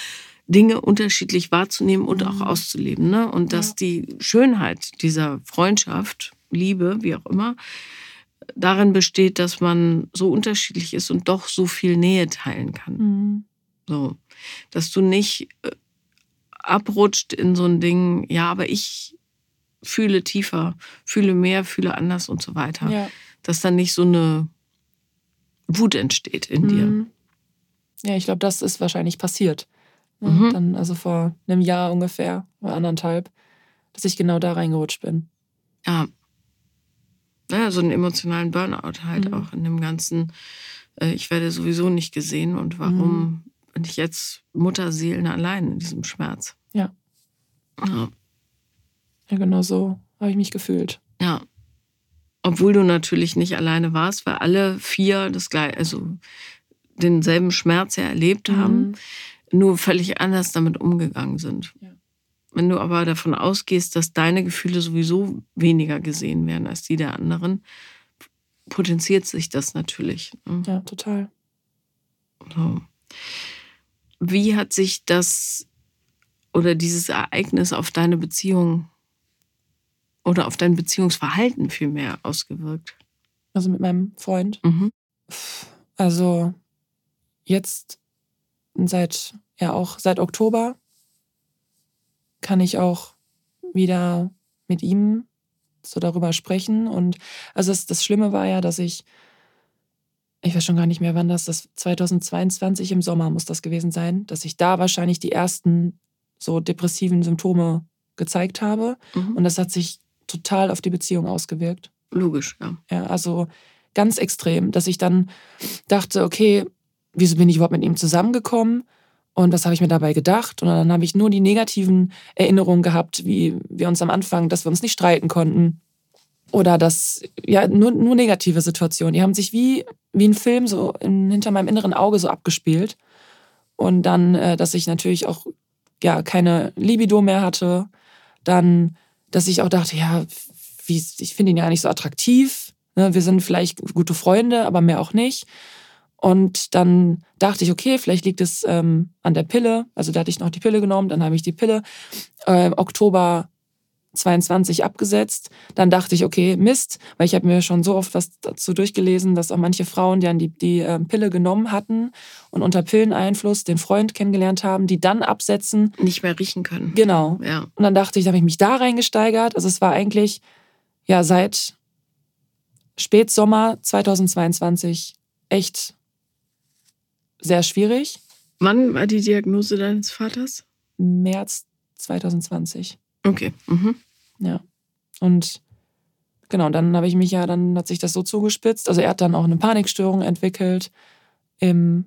Dinge unterschiedlich wahrzunehmen und auch mhm. auszuleben. Ne? Und dass die Schönheit dieser Freundschaft, Liebe, wie auch immer, darin besteht, dass man so unterschiedlich ist und doch so viel Nähe teilen kann. Mhm. So, dass du nicht äh, abrutscht in so ein Ding, ja, aber ich fühle tiefer, fühle mehr, fühle anders und so weiter. Ja. Dass dann nicht so eine Wut entsteht in mhm. dir. Ja, ich glaube, das ist wahrscheinlich passiert. Mhm. Dann, also vor einem Jahr ungefähr oder anderthalb, dass ich genau da reingerutscht bin. Ja. Ja, so einen emotionalen Burnout halt mhm. auch in dem ganzen, äh, ich werde sowieso nicht gesehen und warum mhm. bin ich jetzt Mutterseelen allein in diesem Schmerz? Ja. Ja, ja genau so habe ich mich gefühlt. Ja. Obwohl du natürlich nicht alleine warst, weil alle vier das gleiche, also denselben Schmerz ja erlebt haben. Nur völlig anders damit umgegangen sind. Ja. Wenn du aber davon ausgehst, dass deine Gefühle sowieso weniger gesehen werden als die der anderen, potenziert sich das natürlich. Ne? Ja, total. So. Wie hat sich das oder dieses Ereignis auf deine Beziehung oder auf dein Beziehungsverhalten vielmehr ausgewirkt? Also mit meinem Freund. Mhm. Also jetzt seit, ja auch seit Oktober kann ich auch wieder mit ihm so darüber sprechen. Und also das, das Schlimme war ja, dass ich, ich weiß schon gar nicht mehr, wann das, das 2022 im Sommer muss das gewesen sein, dass ich da wahrscheinlich die ersten so depressiven Symptome gezeigt habe. Mhm. Und das hat sich total auf die Beziehung ausgewirkt. Logisch, ja. Ja, also ganz extrem, dass ich dann dachte, okay, wieso bin ich überhaupt mit ihm zusammengekommen? Und was habe ich mir dabei gedacht? Und dann habe ich nur die negativen Erinnerungen gehabt, wie wir uns am Anfang, dass wir uns nicht streiten konnten. Oder dass, ja, nur, nur negative Situationen. Die haben sich wie, wie ein Film so in, hinter meinem inneren Auge so abgespielt. Und dann, äh, dass ich natürlich auch, ja, keine Libido mehr hatte. Dann, dass ich auch dachte, ja, wie, ich finde ihn ja nicht so attraktiv. Ne? Wir sind vielleicht gute Freunde, aber mehr auch nicht. Und dann dachte ich, okay, vielleicht liegt es ähm, an der Pille. Also da hatte ich noch die Pille genommen, dann habe ich die Pille äh, Oktober 22 abgesetzt. Dann dachte ich, okay, Mist, weil ich habe mir schon so oft was dazu durchgelesen, dass auch manche Frauen, die dann die, die äh, Pille genommen hatten und unter Pilleneinfluss den Freund kennengelernt haben, die dann absetzen. Nicht mehr riechen können. Genau. Ja. Und dann dachte ich, da habe ich mich da reingesteigert. Also es war eigentlich ja seit Spätsommer 2022 echt sehr schwierig. Wann war die Diagnose deines Vaters? März 2020. Okay. Mhm. Ja. Und genau, dann habe ich mich ja, dann hat sich das so zugespitzt. Also er hat dann auch eine Panikstörung entwickelt im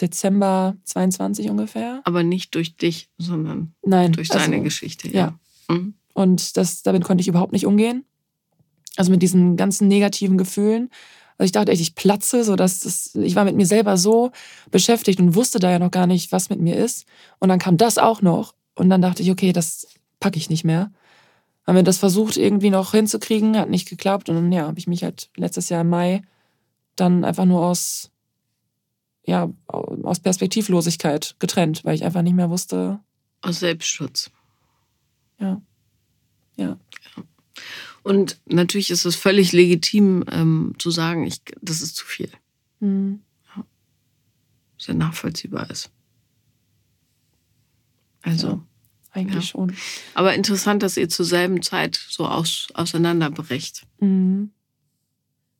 Dezember 22 ungefähr. Aber nicht durch dich, sondern Nein, durch seine also, Geschichte. Ja. ja. Mhm. Und das, damit konnte ich überhaupt nicht umgehen. Also mit diesen ganzen negativen Gefühlen. Also ich dachte echt, ich platze, so dass das, ich war mit mir selber so beschäftigt und wusste da ja noch gar nicht, was mit mir ist. Und dann kam das auch noch. Und dann dachte ich, okay, das packe ich nicht mehr. Haben wir das versucht, irgendwie noch hinzukriegen, hat nicht geklappt. Und dann, ja, habe ich mich halt letztes Jahr im Mai dann einfach nur aus, ja, aus Perspektivlosigkeit getrennt, weil ich einfach nicht mehr wusste. Aus Selbstschutz. Ja. Ja. Und natürlich ist es völlig legitim ähm, zu sagen, ich, das ist zu viel. Mhm. Ja. Sehr nachvollziehbar ist. Also. Ja, eigentlich ja. schon. Aber interessant, dass ihr zur selben Zeit so aus, auseinanderbrecht. Mhm.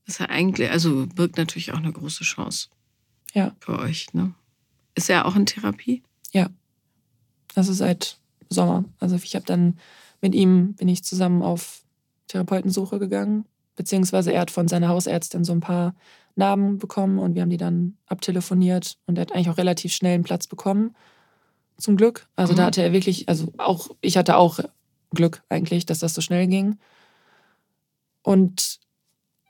Das ist ja eigentlich, also birgt natürlich auch eine große Chance. Ja. Für euch, ne? Ist er auch in Therapie? Ja. Also seit Sommer. Also ich habe dann mit ihm bin ich zusammen auf Therapeutensuche gegangen, beziehungsweise er hat von seiner Hausärztin so ein paar Namen bekommen und wir haben die dann abtelefoniert und er hat eigentlich auch relativ schnell einen Platz bekommen. Zum Glück. Also mhm. da hatte er wirklich, also auch, ich hatte auch Glück eigentlich, dass das so schnell ging. Und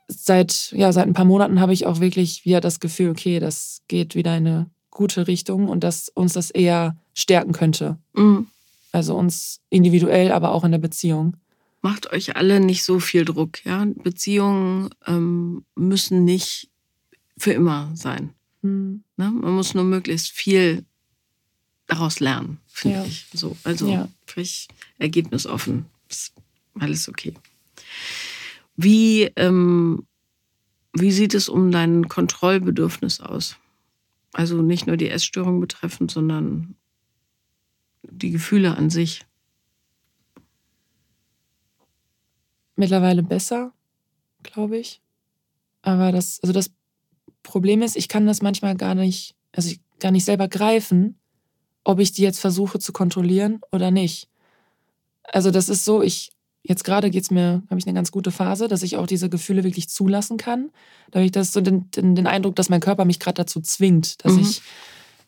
seit, ja, seit ein paar Monaten habe ich auch wirklich wieder das Gefühl, okay, das geht wieder in eine gute Richtung und dass uns das eher stärken könnte. Mhm. Also uns individuell, aber auch in der Beziehung. Macht euch alle nicht so viel Druck. Ja? Beziehungen ähm, müssen nicht für immer sein. Mhm. Ne? Man muss nur möglichst viel daraus lernen, finde ja. ich. So, also ja. ich ergebnisoffen. Ist alles okay. Wie, ähm, wie sieht es um dein Kontrollbedürfnis aus? Also nicht nur die Essstörung betreffend, sondern die Gefühle an sich. Mittlerweile besser, glaube ich. Aber das, also das Problem ist, ich kann das manchmal gar nicht, also ich gar nicht selber greifen, ob ich die jetzt versuche zu kontrollieren oder nicht. Also das ist so, ich, jetzt gerade geht's mir, habe ich eine ganz gute Phase, dass ich auch diese Gefühle wirklich zulassen kann. Da habe ich das so den, den, den, Eindruck, dass mein Körper mich gerade dazu zwingt, dass mhm. ich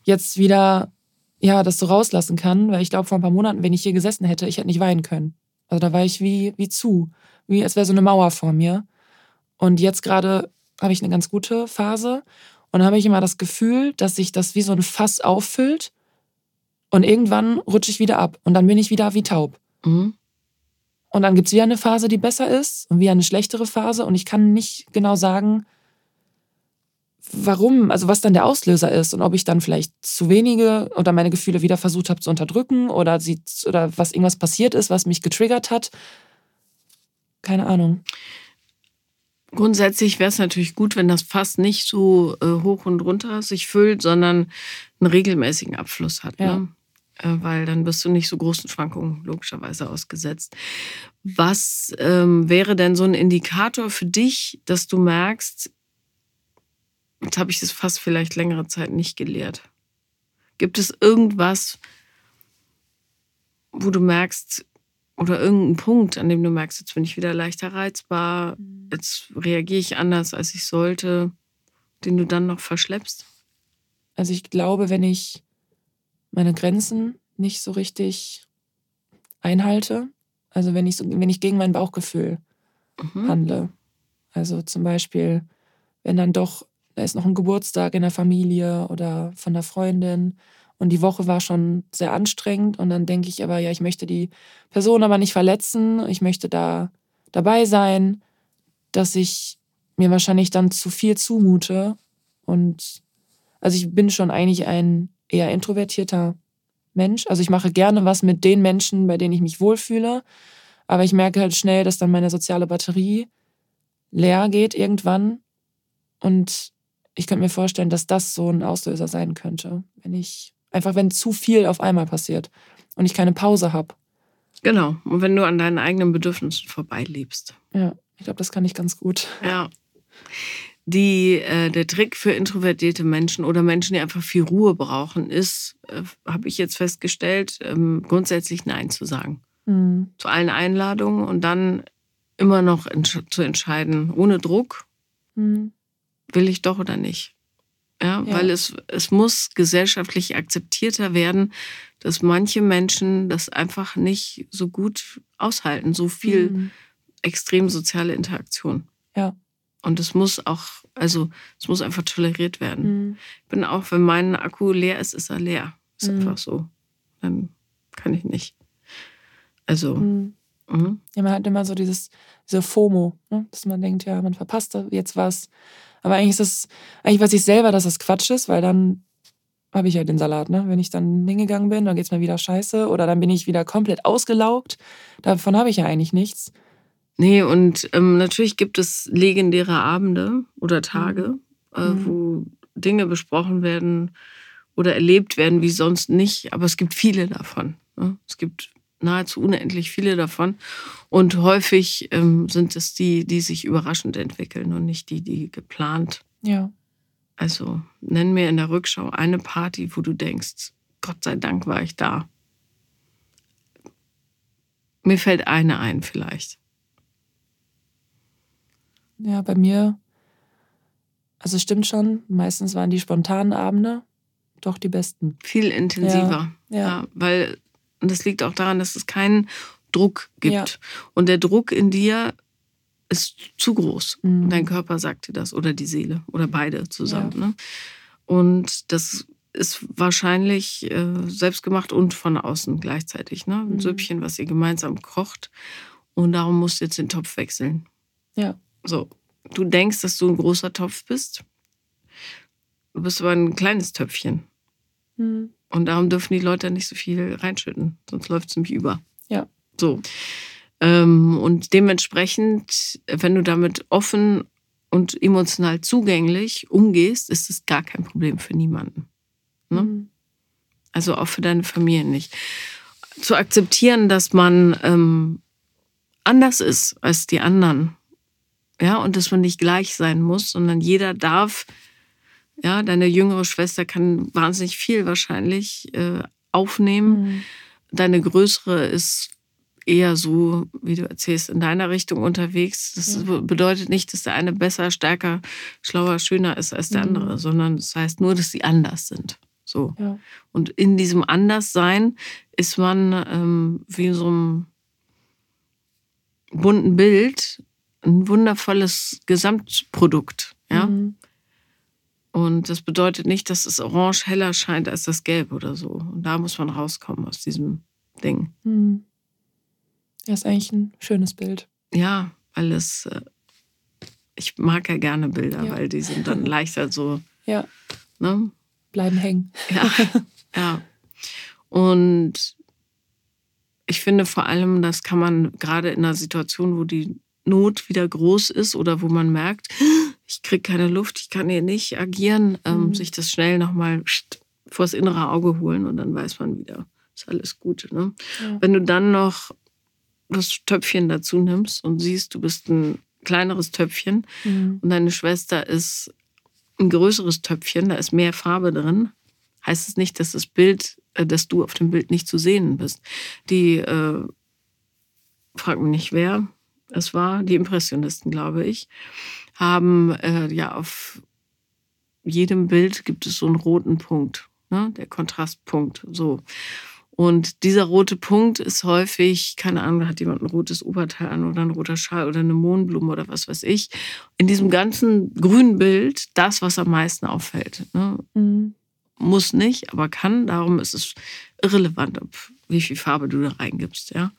jetzt wieder ja, das so rauslassen kann, weil ich glaube, vor ein paar Monaten, wenn ich hier gesessen hätte, ich hätte nicht weinen können. Also da war ich wie, wie zu, wie als wäre so eine Mauer vor mir. Und jetzt gerade habe ich eine ganz gute Phase und habe ich immer das Gefühl, dass sich das wie so ein Fass auffüllt und irgendwann rutsche ich wieder ab und dann bin ich wieder wie taub. Mhm. Und dann gibt es wieder eine Phase, die besser ist und wieder eine schlechtere Phase und ich kann nicht genau sagen, warum, also was dann der Auslöser ist und ob ich dann vielleicht zu wenige oder meine Gefühle wieder versucht habe zu unterdrücken oder, sie, oder was irgendwas passiert ist, was mich getriggert hat. Keine Ahnung. Grundsätzlich wäre es natürlich gut, wenn das Fass nicht so äh, hoch und runter sich füllt, sondern einen regelmäßigen Abfluss hat. Ja. Ne? Äh, weil dann bist du nicht so großen Schwankungen logischerweise ausgesetzt. Was ähm, wäre denn so ein Indikator für dich, dass du merkst, jetzt habe ich das fast vielleicht längere Zeit nicht gelehrt. Gibt es irgendwas, wo du merkst, oder irgendeinen Punkt, an dem du merkst, jetzt bin ich wieder leichter reizbar, mhm. jetzt reagiere ich anders, als ich sollte, den du dann noch verschleppst? Also ich glaube, wenn ich meine Grenzen nicht so richtig einhalte, also wenn ich, so, wenn ich gegen mein Bauchgefühl mhm. handle, also zum Beispiel, wenn dann doch, da ist noch ein Geburtstag in der Familie oder von der Freundin und die Woche war schon sehr anstrengend. Und dann denke ich aber, ja, ich möchte die Person aber nicht verletzen. Ich möchte da dabei sein, dass ich mir wahrscheinlich dann zu viel zumute. Und also ich bin schon eigentlich ein eher introvertierter Mensch. Also ich mache gerne was mit den Menschen, bei denen ich mich wohlfühle. Aber ich merke halt schnell, dass dann meine soziale Batterie leer geht irgendwann. Und ich könnte mir vorstellen, dass das so ein Auslöser sein könnte, wenn ich Einfach wenn zu viel auf einmal passiert und ich keine Pause habe. Genau. Und wenn du an deinen eigenen Bedürfnissen vorbeilebst. Ja, ich glaube, das kann ich ganz gut. Ja. Die, äh, der Trick für introvertierte Menschen oder Menschen, die einfach viel Ruhe brauchen, ist, äh, habe ich jetzt festgestellt, ähm, grundsätzlich Nein zu sagen. Mhm. Zu allen Einladungen und dann immer noch entsch zu entscheiden, ohne Druck, mhm. Will ich doch oder nicht. Ja, ja, weil es, es muss gesellschaftlich akzeptierter werden, dass manche Menschen das einfach nicht so gut aushalten, so viel mhm. extrem soziale Interaktion. Ja. Und es muss auch, also es muss einfach toleriert werden. Mhm. Ich bin auch, wenn mein Akku leer ist, ist er leer. Ist mhm. einfach so. Dann kann ich nicht. Also. Mhm. mhm. Ja, man hat immer so dieses, diese FOMO, ne? dass man denkt, ja, man verpasst jetzt was aber eigentlich ist es, eigentlich weiß ich selber, dass das Quatsch ist, weil dann habe ich ja den Salat, ne? Wenn ich dann hingegangen bin, dann geht es mir wieder scheiße oder dann bin ich wieder komplett ausgelaugt. Davon habe ich ja eigentlich nichts. Nee, und ähm, natürlich gibt es legendäre Abende oder Tage, mhm. äh, mhm. wo Dinge besprochen werden oder erlebt werden wie sonst nicht, aber es gibt viele davon. Ne? Es gibt nahezu unendlich viele davon. Und häufig ähm, sind es die, die sich überraschend entwickeln und nicht die, die geplant. Ja. Also nenn mir in der Rückschau eine Party, wo du denkst, Gott sei Dank war ich da. Mir fällt eine ein vielleicht. Ja, bei mir, also stimmt schon, meistens waren die spontanen Abende doch die besten. Viel intensiver. Ja, ja. ja weil und das liegt auch daran, dass es keinen Druck gibt. Ja. Und der Druck in dir ist zu groß. Mhm. Dein Körper sagt dir das oder die Seele oder beide zusammen. Ja. Ne? Und das ist wahrscheinlich äh, selbstgemacht und von außen gleichzeitig. Ne? Ein mhm. Süppchen, was ihr gemeinsam kocht. Und darum musst du jetzt den Topf wechseln. Ja. So. Du denkst, dass du ein großer Topf bist. Du bist aber ein kleines Töpfchen. Mhm. Und darum dürfen die Leute nicht so viel reinschütten, sonst läuft es nämlich über. Ja. So. Ähm, und dementsprechend, wenn du damit offen und emotional zugänglich umgehst, ist es gar kein Problem für niemanden. Ne? Mhm. Also auch für deine Familie nicht. Zu akzeptieren, dass man ähm, anders ist als die anderen. Ja, und dass man nicht gleich sein muss, sondern jeder darf, ja, deine jüngere Schwester kann wahnsinnig viel wahrscheinlich äh, aufnehmen. Mhm. Deine größere ist eher so, wie du erzählst, in deiner Richtung unterwegs. Das Ja. bedeutet nicht, dass der eine besser, stärker, schlauer, schöner ist als der Mhm. andere, sondern das heißt nur, dass sie anders sind. So. Ja. Und in diesem Anderssein ist man ähm, wie in so einem bunten Bild ein wundervolles Gesamtprodukt. Ja? Mhm. Und das bedeutet nicht, dass das Orange heller scheint als das Gelb oder so. Und da muss man rauskommen aus diesem Ding. Mhm. Ja, ist eigentlich ein schönes Bild. Ja, weil es, äh, ich mag ja gerne Bilder, Ja. weil die sind dann leichter so, Ja, ne? bleiben hängen. Ja, ja. Und ich finde vor allem, das kann man gerade in einer Situation, wo die Not wieder groß ist oder wo man merkt, ich kriege keine Luft, ich kann hier nicht agieren, ähm, Mhm. sich das schnell nochmal vors innere Auge holen und dann weiß man wieder, ist alles gut. Ne? Ja. Wenn du dann noch das Töpfchen dazu nimmst und siehst, du bist ein kleineres Töpfchen Mhm. und deine Schwester ist ein größeres Töpfchen, da ist mehr Farbe drin, heißt es nicht, dass das Bild, äh, dass du auf dem Bild nicht zu sehen bist. Die, äh, frag mich nicht wer, es war, die Impressionisten, glaube ich, haben äh, ja auf jedem Bild gibt es so einen roten Punkt, ne? der Kontrastpunkt, so. Und dieser rote Punkt ist häufig, keine Ahnung, hat jemand ein rotes Oberteil an oder ein roter Schal oder eine Mohnblume oder was weiß ich. In diesem ganzen grünen Bild das, was am meisten auffällt. Ne? Mhm. Muss nicht, aber kann. Darum ist es irrelevant, ob, wie viel Farbe du da reingibst. Ja?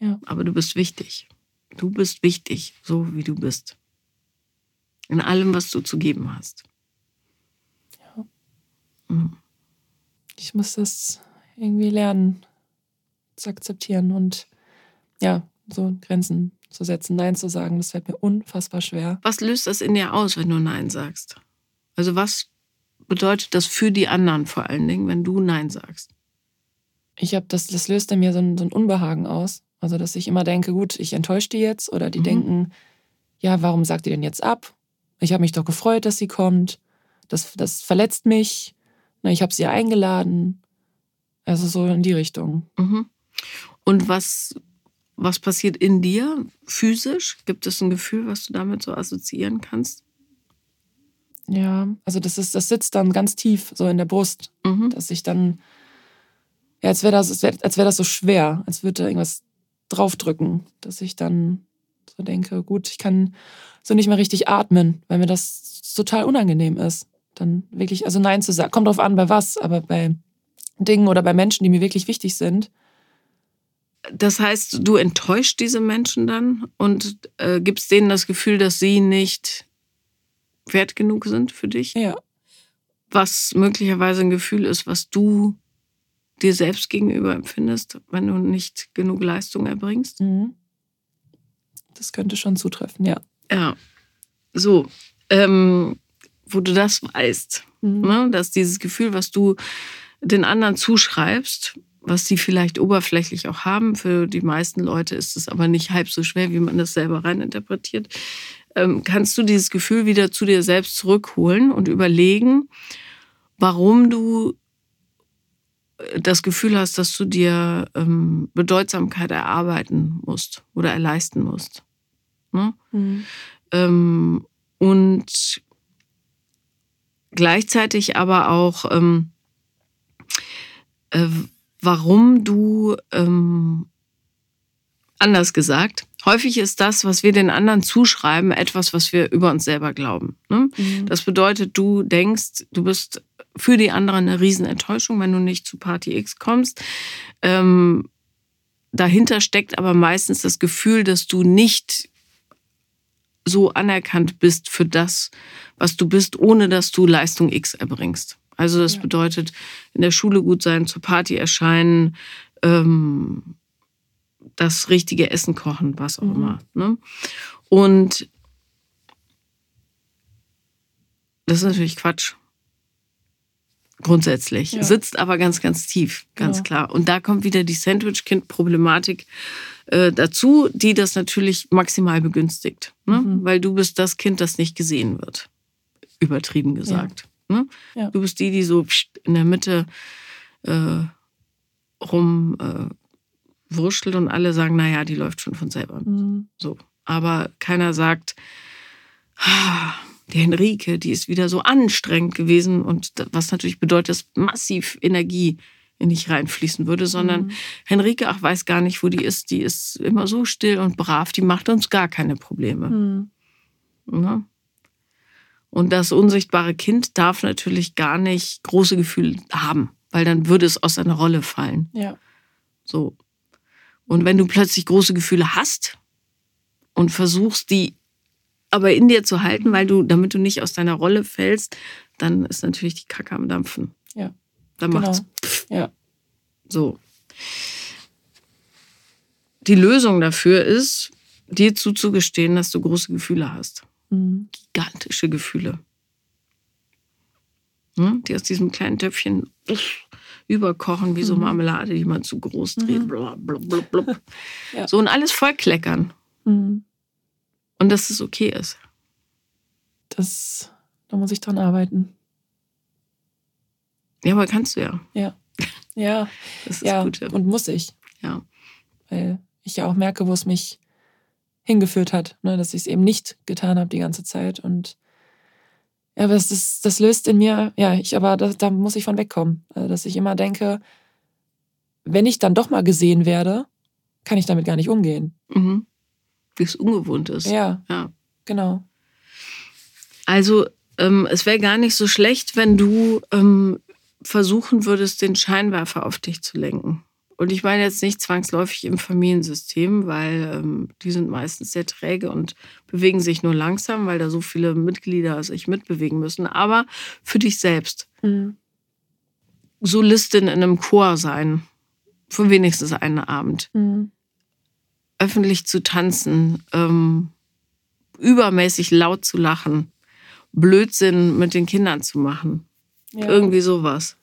Ja. Aber du bist wichtig. Du bist wichtig, so wie du bist. In allem, was du zu geben hast. Ja. Mhm. Ich muss das irgendwie lernen zu akzeptieren und ja, so Grenzen zu setzen, Nein zu sagen. Das fällt mir unfassbar schwer. Was löst das in dir aus, wenn du Nein sagst? Also was bedeutet das für die anderen vor allen Dingen, wenn du Nein sagst? Ich habe das, das löst in mir so ein, so ein Unbehagen aus. Also, dass ich immer denke, gut, ich enttäusche die jetzt oder die Mhm. denken, ja, warum sagt die denn jetzt ab? Ich habe mich doch gefreut, dass sie kommt. Das, das verletzt mich. Na, ich habe sie eingeladen. Also so in die Richtung. Mhm. Und was, was passiert in dir physisch? Gibt es ein Gefühl, was du damit so assoziieren kannst? Ja, also das ist, das sitzt dann ganz tief so in der Brust, Mhm. dass ich dann, ja, als wäre das, als wäre wär das so schwer, als würde da irgendwas draufdrücken, dass ich dann so denke, gut, ich kann so nicht mehr richtig atmen, weil mir das total unangenehm ist. Dann wirklich, also Nein zu sagen, kommt drauf an, bei was, aber bei Dingen oder bei Menschen, die mir wirklich wichtig sind. Das heißt, du enttäuscht diese Menschen dann und äh, gibst denen das Gefühl, dass sie nicht wert genug sind für dich? Ja, Was möglicherweise ein Gefühl ist, was du dir selbst gegenüber empfindest, wenn du nicht genug Leistung erbringst? mhm. Das könnte schon zutreffen, ja. Ja. So, ähm, wo du das weißt, Mhm. ne? dass dieses Gefühl, was du den anderen zuschreibst, was sie vielleicht oberflächlich auch haben, für die meisten Leute ist es aber nicht halb so schwer, wie man das selber reininterpretiert, ähm, kannst du dieses Gefühl wieder zu dir selbst zurückholen und überlegen, warum du das Gefühl hast, dass du dir ähm, Bedeutsamkeit erarbeiten musst oder erleisten musst. Ne? Mhm. Ähm, und gleichzeitig aber auch, ähm, äh, warum du, ähm, anders gesagt, häufig ist das, was wir den anderen zuschreiben, etwas, was wir über uns selber glauben. Ne? Mhm. Das bedeutet, du denkst, du bist für die anderen eine Riesenenttäuschung, wenn du nicht zu Party X kommst. Ähm, dahinter steckt aber meistens das Gefühl, dass du nicht so anerkannt bist für das, was du bist, ohne dass du Leistung X erbringst. Also das ja. bedeutet, in der Schule gut sein, zur Party erscheinen, ähm, das richtige Essen kochen, was auch mhm. immer. Ne? Und das ist natürlich Quatsch. Grundsätzlich. Ja. Sitzt aber ganz, ganz tief, ganz genau. klar. Und da kommt wieder die Sandwich-Kind-Problematik äh, dazu, die das natürlich maximal begünstigt. Ne? Mhm. Weil du bist das Kind, das nicht gesehen wird. Übertrieben gesagt. Ja. Ne? Ja. Du bist die, die so in der Mitte äh, rum äh, wurschtelt und alle sagen, naja, die läuft schon von selber. Mhm. So. Aber keiner sagt, ah, die Henrike, die ist wieder so anstrengend gewesen und was natürlich bedeutet, dass massiv Energie in dich reinfließen würde, sondern mhm. Henrike, ach, weiß gar nicht, wo die ist. Die ist immer so still und brav, die macht uns gar keine Probleme. Mhm. Ja? Und das unsichtbare Kind darf natürlich gar nicht große Gefühle haben, weil dann würde es aus seiner Rolle fallen. Ja. So. Und wenn du plötzlich große Gefühle hast und versuchst, die aber in dir zu halten, weil du, damit du nicht aus deiner Rolle fällst, dann ist natürlich die Kacke am Dampfen. Ja. Dann genau. macht's. Ja. So. Die Lösung dafür ist, dir zuzugestehen, dass du große Gefühle hast. Mhm. Gigantische Gefühle. Hm? Die aus diesem kleinen Töpfchen überkochen wie mhm. so Marmelade, die man zu groß dreht. Mhm. Blub, blub, blub, ja. So und alles vollkleckern. Mhm. Und dass es okay ist. Das, da muss ich dran arbeiten. Ja, aber kannst du ja. Ja. Ja. das ist ja. gut. Und muss ich. Ja. Weil ich ja auch merke, wo es mich hingeführt hat, ne, dass ich es eben nicht getan habe die ganze Zeit. Und ja, aber das, das löst in mir, ja, ich, aber da, da muss ich von wegkommen. Also, dass ich immer denke, wenn ich dann doch mal gesehen werde, kann ich damit gar nicht umgehen. Mhm wie es ungewohnt ist. Ja. Ja. Genau. Also, ähm, es wäre gar nicht so schlecht, wenn du ähm, versuchen würdest, den Scheinwerfer auf dich zu lenken. Und ich meine jetzt nicht zwangsläufig im Familiensystem, weil ähm, die sind meistens sehr träge und bewegen sich nur langsam, weil da so viele Mitglieder sich mitbewegen müssen. Aber für dich selbst. Mhm. Solistin in einem Chor sein. Für wenigstens einen Abend. Mhm öffentlich zu tanzen, ähm, übermäßig laut zu lachen, Blödsinn mit den Kindern zu machen. Ja. Irgendwie sowas.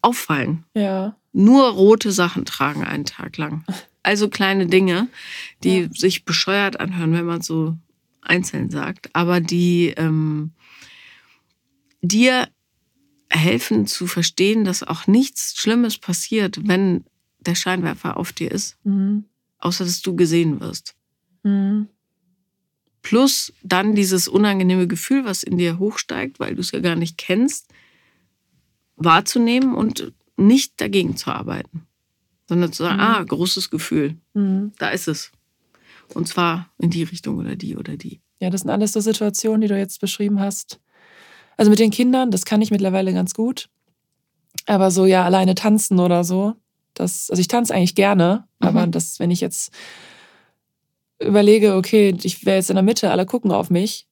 Auffallen. Ja. Nur rote Sachen tragen einen Tag lang. Also kleine Dinge, die ja. sich bescheuert anhören, wenn man so einzeln sagt, aber die ähm, dir helfen zu verstehen, dass auch nichts Schlimmes passiert, wenn der Scheinwerfer auf dir ist. Mhm außer dass du gesehen wirst. Mhm. Plus dann dieses unangenehme Gefühl, was in dir hochsteigt, weil du es ja gar nicht kennst, wahrzunehmen und nicht dagegen zu arbeiten, sondern zu sagen, mhm. ah, großes Gefühl, mhm. da ist es. Und zwar in die Richtung oder die oder die. Ja, das sind alles so Situationen, die du jetzt beschrieben hast. Also mit den Kindern, das kann ich mittlerweile ganz gut. Aber so ja, alleine tanzen oder so, das, also ich tanze eigentlich gerne, mhm. aber das, wenn ich jetzt überlege, okay, ich wäre jetzt in der Mitte, alle gucken auf mich,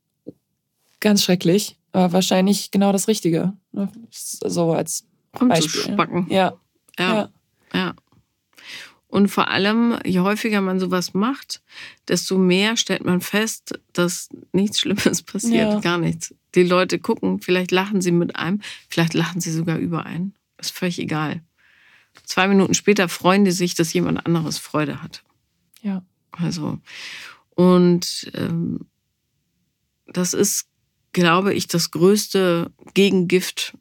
ganz schrecklich, aber wahrscheinlich genau das Richtige. Ne? So als Beispiel. Ja. ja. Ja. Ja. Und vor allem, je häufiger man sowas macht, desto mehr stellt man fest, dass nichts Schlimmes passiert, ja. gar nichts. Die Leute gucken, vielleicht lachen sie mit einem, vielleicht lachen sie sogar über einen. Ist völlig egal. Zwei Minuten später freuen die sich, dass jemand anderes Freude hat. Ja. Also, und ähm, das ist, glaube ich, das größte Gegengift,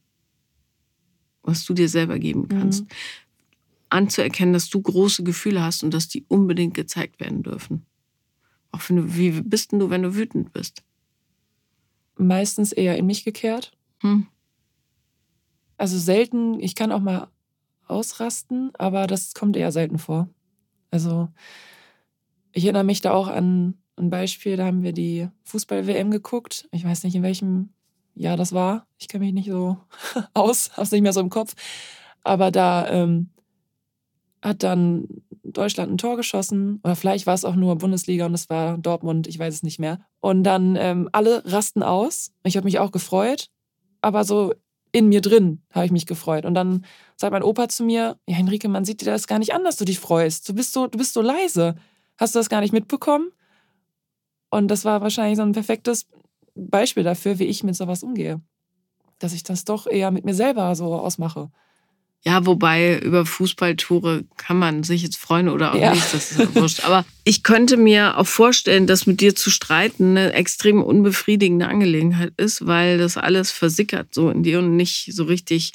was du dir selber geben kannst. Mhm. Anzuerkennen, dass du große Gefühle hast und dass die unbedingt gezeigt werden dürfen. Auch wenn du, wie bist denn du, wenn du wütend bist? Meistens eher in mich gekehrt. Hm. Also selten, ich kann auch mal ausrasten, aber das kommt eher selten vor. Also ich erinnere mich da auch an ein Beispiel, da haben wir die Fußball-WM geguckt. Ich weiß nicht, in welchem Jahr das war. Ich kenne mich nicht so aus, habe es nicht mehr so im Kopf. Aber da ähm, hat dann Deutschland ein Tor geschossen. Oder vielleicht war es auch nur Bundesliga und es war Dortmund, ich weiß es nicht mehr. Und dann ähm, alle rasten aus. Ich habe mich auch gefreut, aber so in mir drin habe ich mich gefreut. Und dann sagt mein Opa zu mir, ja, Henrike, man sieht dir das gar nicht an, dass du dich freust. Du bist so, du bist so leise. Hast du das gar nicht mitbekommen? Und das war wahrscheinlich so ein perfektes Beispiel dafür, wie ich mit sowas umgehe. Dass ich das doch eher mit mir selber so ausmache. Ja, wobei über Fußballtore kann man sich jetzt freuen oder auch ja. nicht, das ist ja wurscht. Aber ich könnte mir auch vorstellen, dass mit dir zu streiten eine extrem unbefriedigende Angelegenheit ist, weil das alles versickert so in dir und nicht so richtig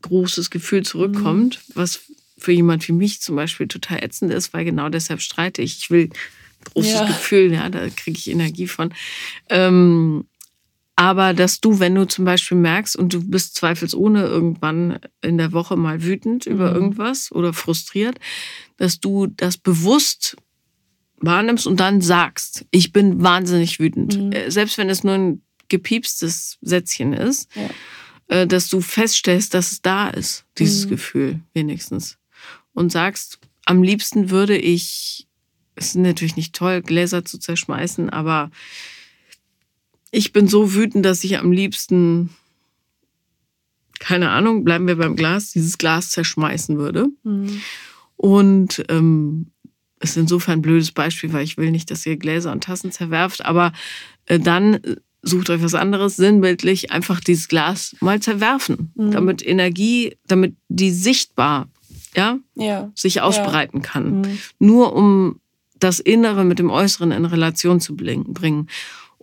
großes Gefühl zurückkommt, mhm. was für jemand wie mich zum Beispiel total ätzend ist, weil genau deshalb streite ich. Ich will großes ja. Gefühl, ja, da kriege ich Energie von. Ähm, aber dass du, wenn du zum Beispiel merkst und du bist zweifelsohne irgendwann in der Woche mal wütend mhm. über irgendwas oder frustriert, dass du das bewusst wahrnimmst und dann sagst, ich bin wahnsinnig wütend. Mhm. Äh, selbst wenn es nur ein gepiepstes Sätzchen ist, ja. Äh, dass du feststellst, dass es da ist, dieses mhm. Gefühl wenigstens. Und sagst, am liebsten würde ich, es ist natürlich nicht toll, Gläser zu zerschmeißen, aber ich bin so wütend, dass ich am liebsten, keine Ahnung, bleiben wir beim Glas, dieses Glas zerschmeißen würde. Mhm. Und ähm, ist insofern ein blödes Beispiel, weil ich will nicht, dass ihr Gläser und Tassen zerwerft, aber äh, dann sucht euch was anderes, sinnbildlich einfach dieses Glas mal zerwerfen, mhm. damit Energie, damit die sichtbar ja, ja. sich ausbreiten ja. kann. Mhm. Nur um das Innere mit dem Äußeren in Relation zu bringen.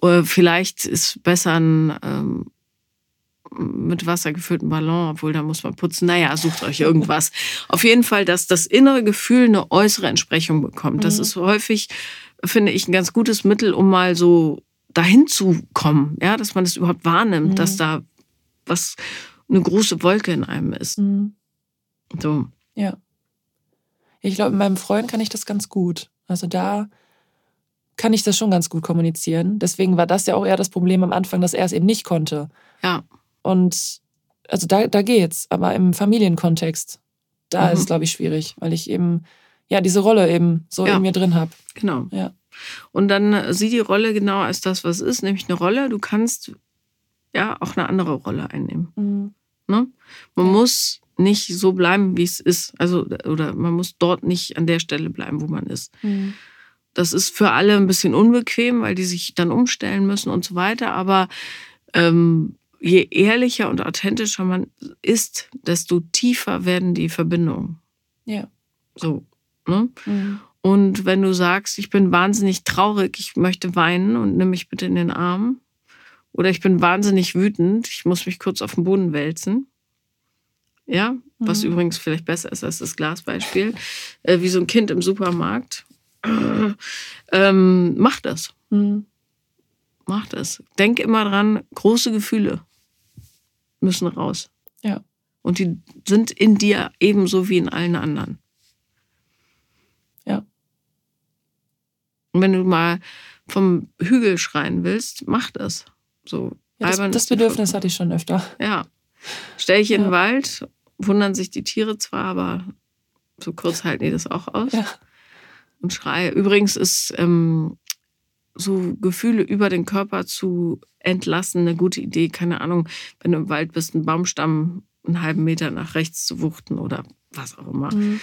Oder vielleicht ist besser ein ähm, mit Wasser gefüllten Ballon, obwohl da muss man putzen. Naja, sucht euch irgendwas. Auf jeden Fall, dass das innere Gefühl eine äußere Entsprechung bekommt. Das mhm. ist häufig, finde ich, ein ganz gutes Mittel, um mal so dahin zu kommen. Ja, dass man das überhaupt wahrnimmt, mhm. dass da was, eine große Wolke in einem ist. Mhm. So. Ja. Ich glaube, mit meinem Freund kann ich das ganz gut. Also da kann ich das schon ganz gut kommunizieren. Deswegen war das ja auch eher das Problem am Anfang, dass er es eben nicht konnte. Ja. Und also da, da geht's, aber im Familienkontext, da mhm. ist es, glaube ich, schwierig, weil ich eben, ja, diese Rolle eben so ja. in mir drin habe. Genau. Ja. Und dann sieh die Rolle genau als das, was ist, nämlich eine Rolle. Du kannst ja auch eine andere Rolle einnehmen. Mhm. Ne? Man ja. muss nicht so bleiben, wie es ist. Also, oder man muss dort nicht an der Stelle bleiben, wo man ist. Mhm. Das ist für alle ein bisschen unbequem, weil die sich dann umstellen müssen und so weiter. Aber ähm, je ehrlicher und authentischer man ist, desto tiefer werden die Verbindungen. Ja. So. Ne? Mhm. Und wenn du sagst, ich bin wahnsinnig traurig, ich möchte weinen und nimm mich bitte in den Arm. Oder ich bin wahnsinnig wütend, ich muss mich kurz auf den Boden wälzen. Ja, was mhm. übrigens vielleicht besser ist als das Glasbeispiel. Äh, wie so ein Kind im Supermarkt ähm, mach das. Mhm. Mach das. Denk immer dran, große Gefühle müssen raus. Ja. Und die sind in dir ebenso wie in allen anderen. Ja. Und wenn du mal vom Hügel schreien willst, mach das. So. Ja, das, das Bedürfnis hatte ich schon öfter. Ja. Stell ich in den Wald, wundern sich die Tiere zwar, aber so kurz halten die das auch aus. Ja und schreie. Übrigens ist ähm, so Gefühle über den Körper zu entlassen eine gute Idee. Keine Ahnung, wenn du im Wald bist, einen Baumstamm einen halben Meter nach rechts zu wuchten oder was auch immer. Mhm.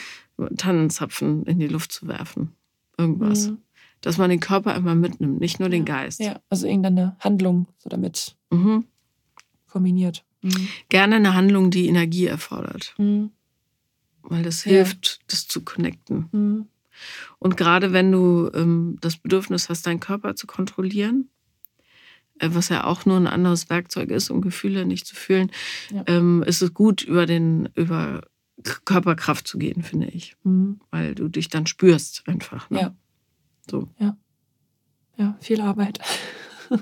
Tannenzapfen in die Luft zu werfen. Irgendwas. Mhm. Dass man den Körper immer mitnimmt, nicht nur den Geist. Ja, also irgendeine Handlung so damit mhm. kombiniert. Mhm. Gerne eine Handlung, die Energie erfordert. Mhm. Weil das hilft, ja. das zu connecten. Und gerade wenn du ähm, das Bedürfnis hast, deinen Körper zu kontrollieren, äh, was ja auch nur ein anderes Werkzeug ist, um Gefühle nicht zu fühlen, ja. ähm, ist es gut, über, den, über Körperkraft zu gehen, finde ich. Mhm. Weil du dich dann spürst einfach. Ne? Ja. So. Ja. Ja, viel Arbeit.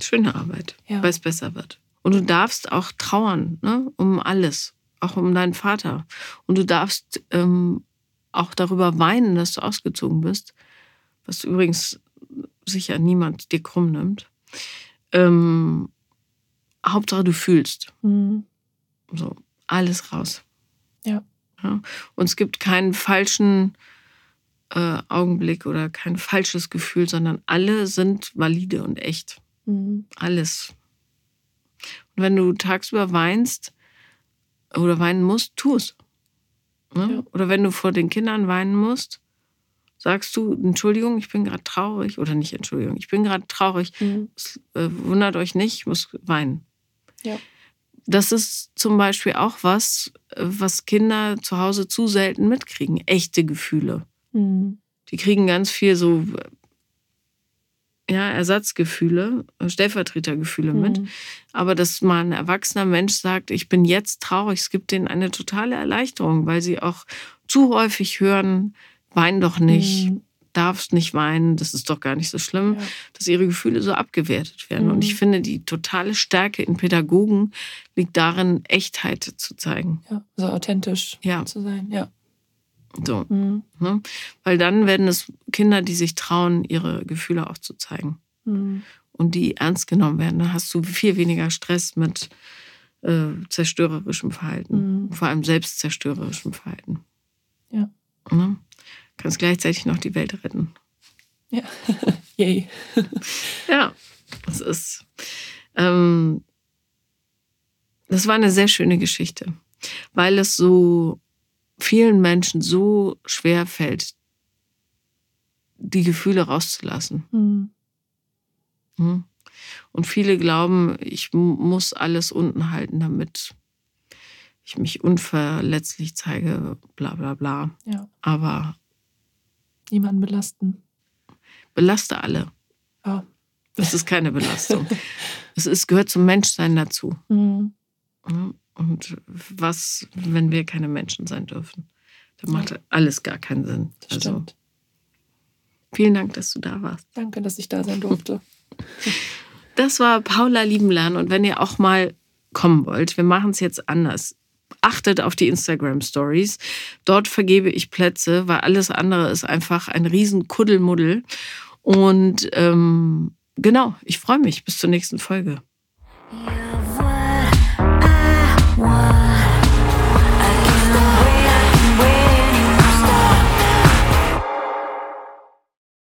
Schöne Arbeit, ja. weil es besser wird. Und du darfst auch trauern, ne? um alles, auch um deinen Vater. Und du darfst ähm, auch darüber weinen, dass du ausgezogen bist, was übrigens sicher niemand dir krumm nimmt. Ähm, Hauptsache, du fühlst. Mhm. So, alles raus. Ja. Ja? Und es gibt keinen falschen äh, Augenblick oder kein falsches Gefühl, sondern alle sind valide und echt. Mhm. Alles. Und wenn du tagsüber weinst oder weinen musst, tu es. Ne? Ja. Oder wenn du vor den Kindern weinen musst, sagst du, Entschuldigung, ich bin gerade traurig. Oder nicht Entschuldigung, ich bin gerade traurig. Mhm. Äh, wundert euch nicht, ich muss weinen. Ja. Das ist zum Beispiel auch was, was Kinder zu Hause zu selten mitkriegen. Echte Gefühle. Mhm. Die kriegen ganz viel so ja, Ersatzgefühle, Stellvertretergefühle mhm. mit. Aber dass mal ein erwachsener Mensch sagt, ich bin jetzt traurig, es gibt denen eine totale Erleichterung, weil sie auch zu häufig hören, wein doch nicht, mhm. darfst nicht weinen, das ist doch gar nicht so schlimm, ja. dass ihre Gefühle so abgewertet werden. Mhm. Und ich mhm. finde, die totale Stärke in Pädagogen liegt darin, Echtheit zu zeigen. Ja, so authentisch ja. zu sein, ja. So. Mhm. Ne? Weil dann werden es Kinder, die sich trauen, ihre Gefühle auch zu zeigen. Mhm. Und die ernst genommen werden. Dann hast du viel weniger Stress mit äh, zerstörerischem Verhalten. Mhm. Vor allem selbstzerstörerischem Verhalten. Ja. Ne? Kannst gleichzeitig noch die Welt retten. Ja. Yay. ja, das ist. Ähm, das war eine sehr schöne Geschichte, weil es so vielen Menschen so schwer fällt, die Gefühle rauszulassen. Mhm. Und viele glauben, ich muss alles unten halten, damit ich mich unverletzlich zeige, bla bla bla. Ja. Aber niemanden belasten. Belaste alle. Ja. Das ist keine Belastung. es ist, gehört zum Menschsein dazu. Mhm. Und was, wenn wir keine Menschen sein dürfen? Dann macht ja. alles gar keinen Sinn. Das also, stimmt. Vielen Dank, dass du da warst. Danke, dass ich da sein durfte. Das war Paula Liebenlern. Und wenn ihr auch mal kommen wollt, wir machen es jetzt anders. Achtet auf die Instagram Stories. Dort vergebe ich Plätze, weil alles andere ist einfach ein riesen Kuddelmuddel. Und ähm, genau, ich freue mich. Bis zur nächsten Folge. One.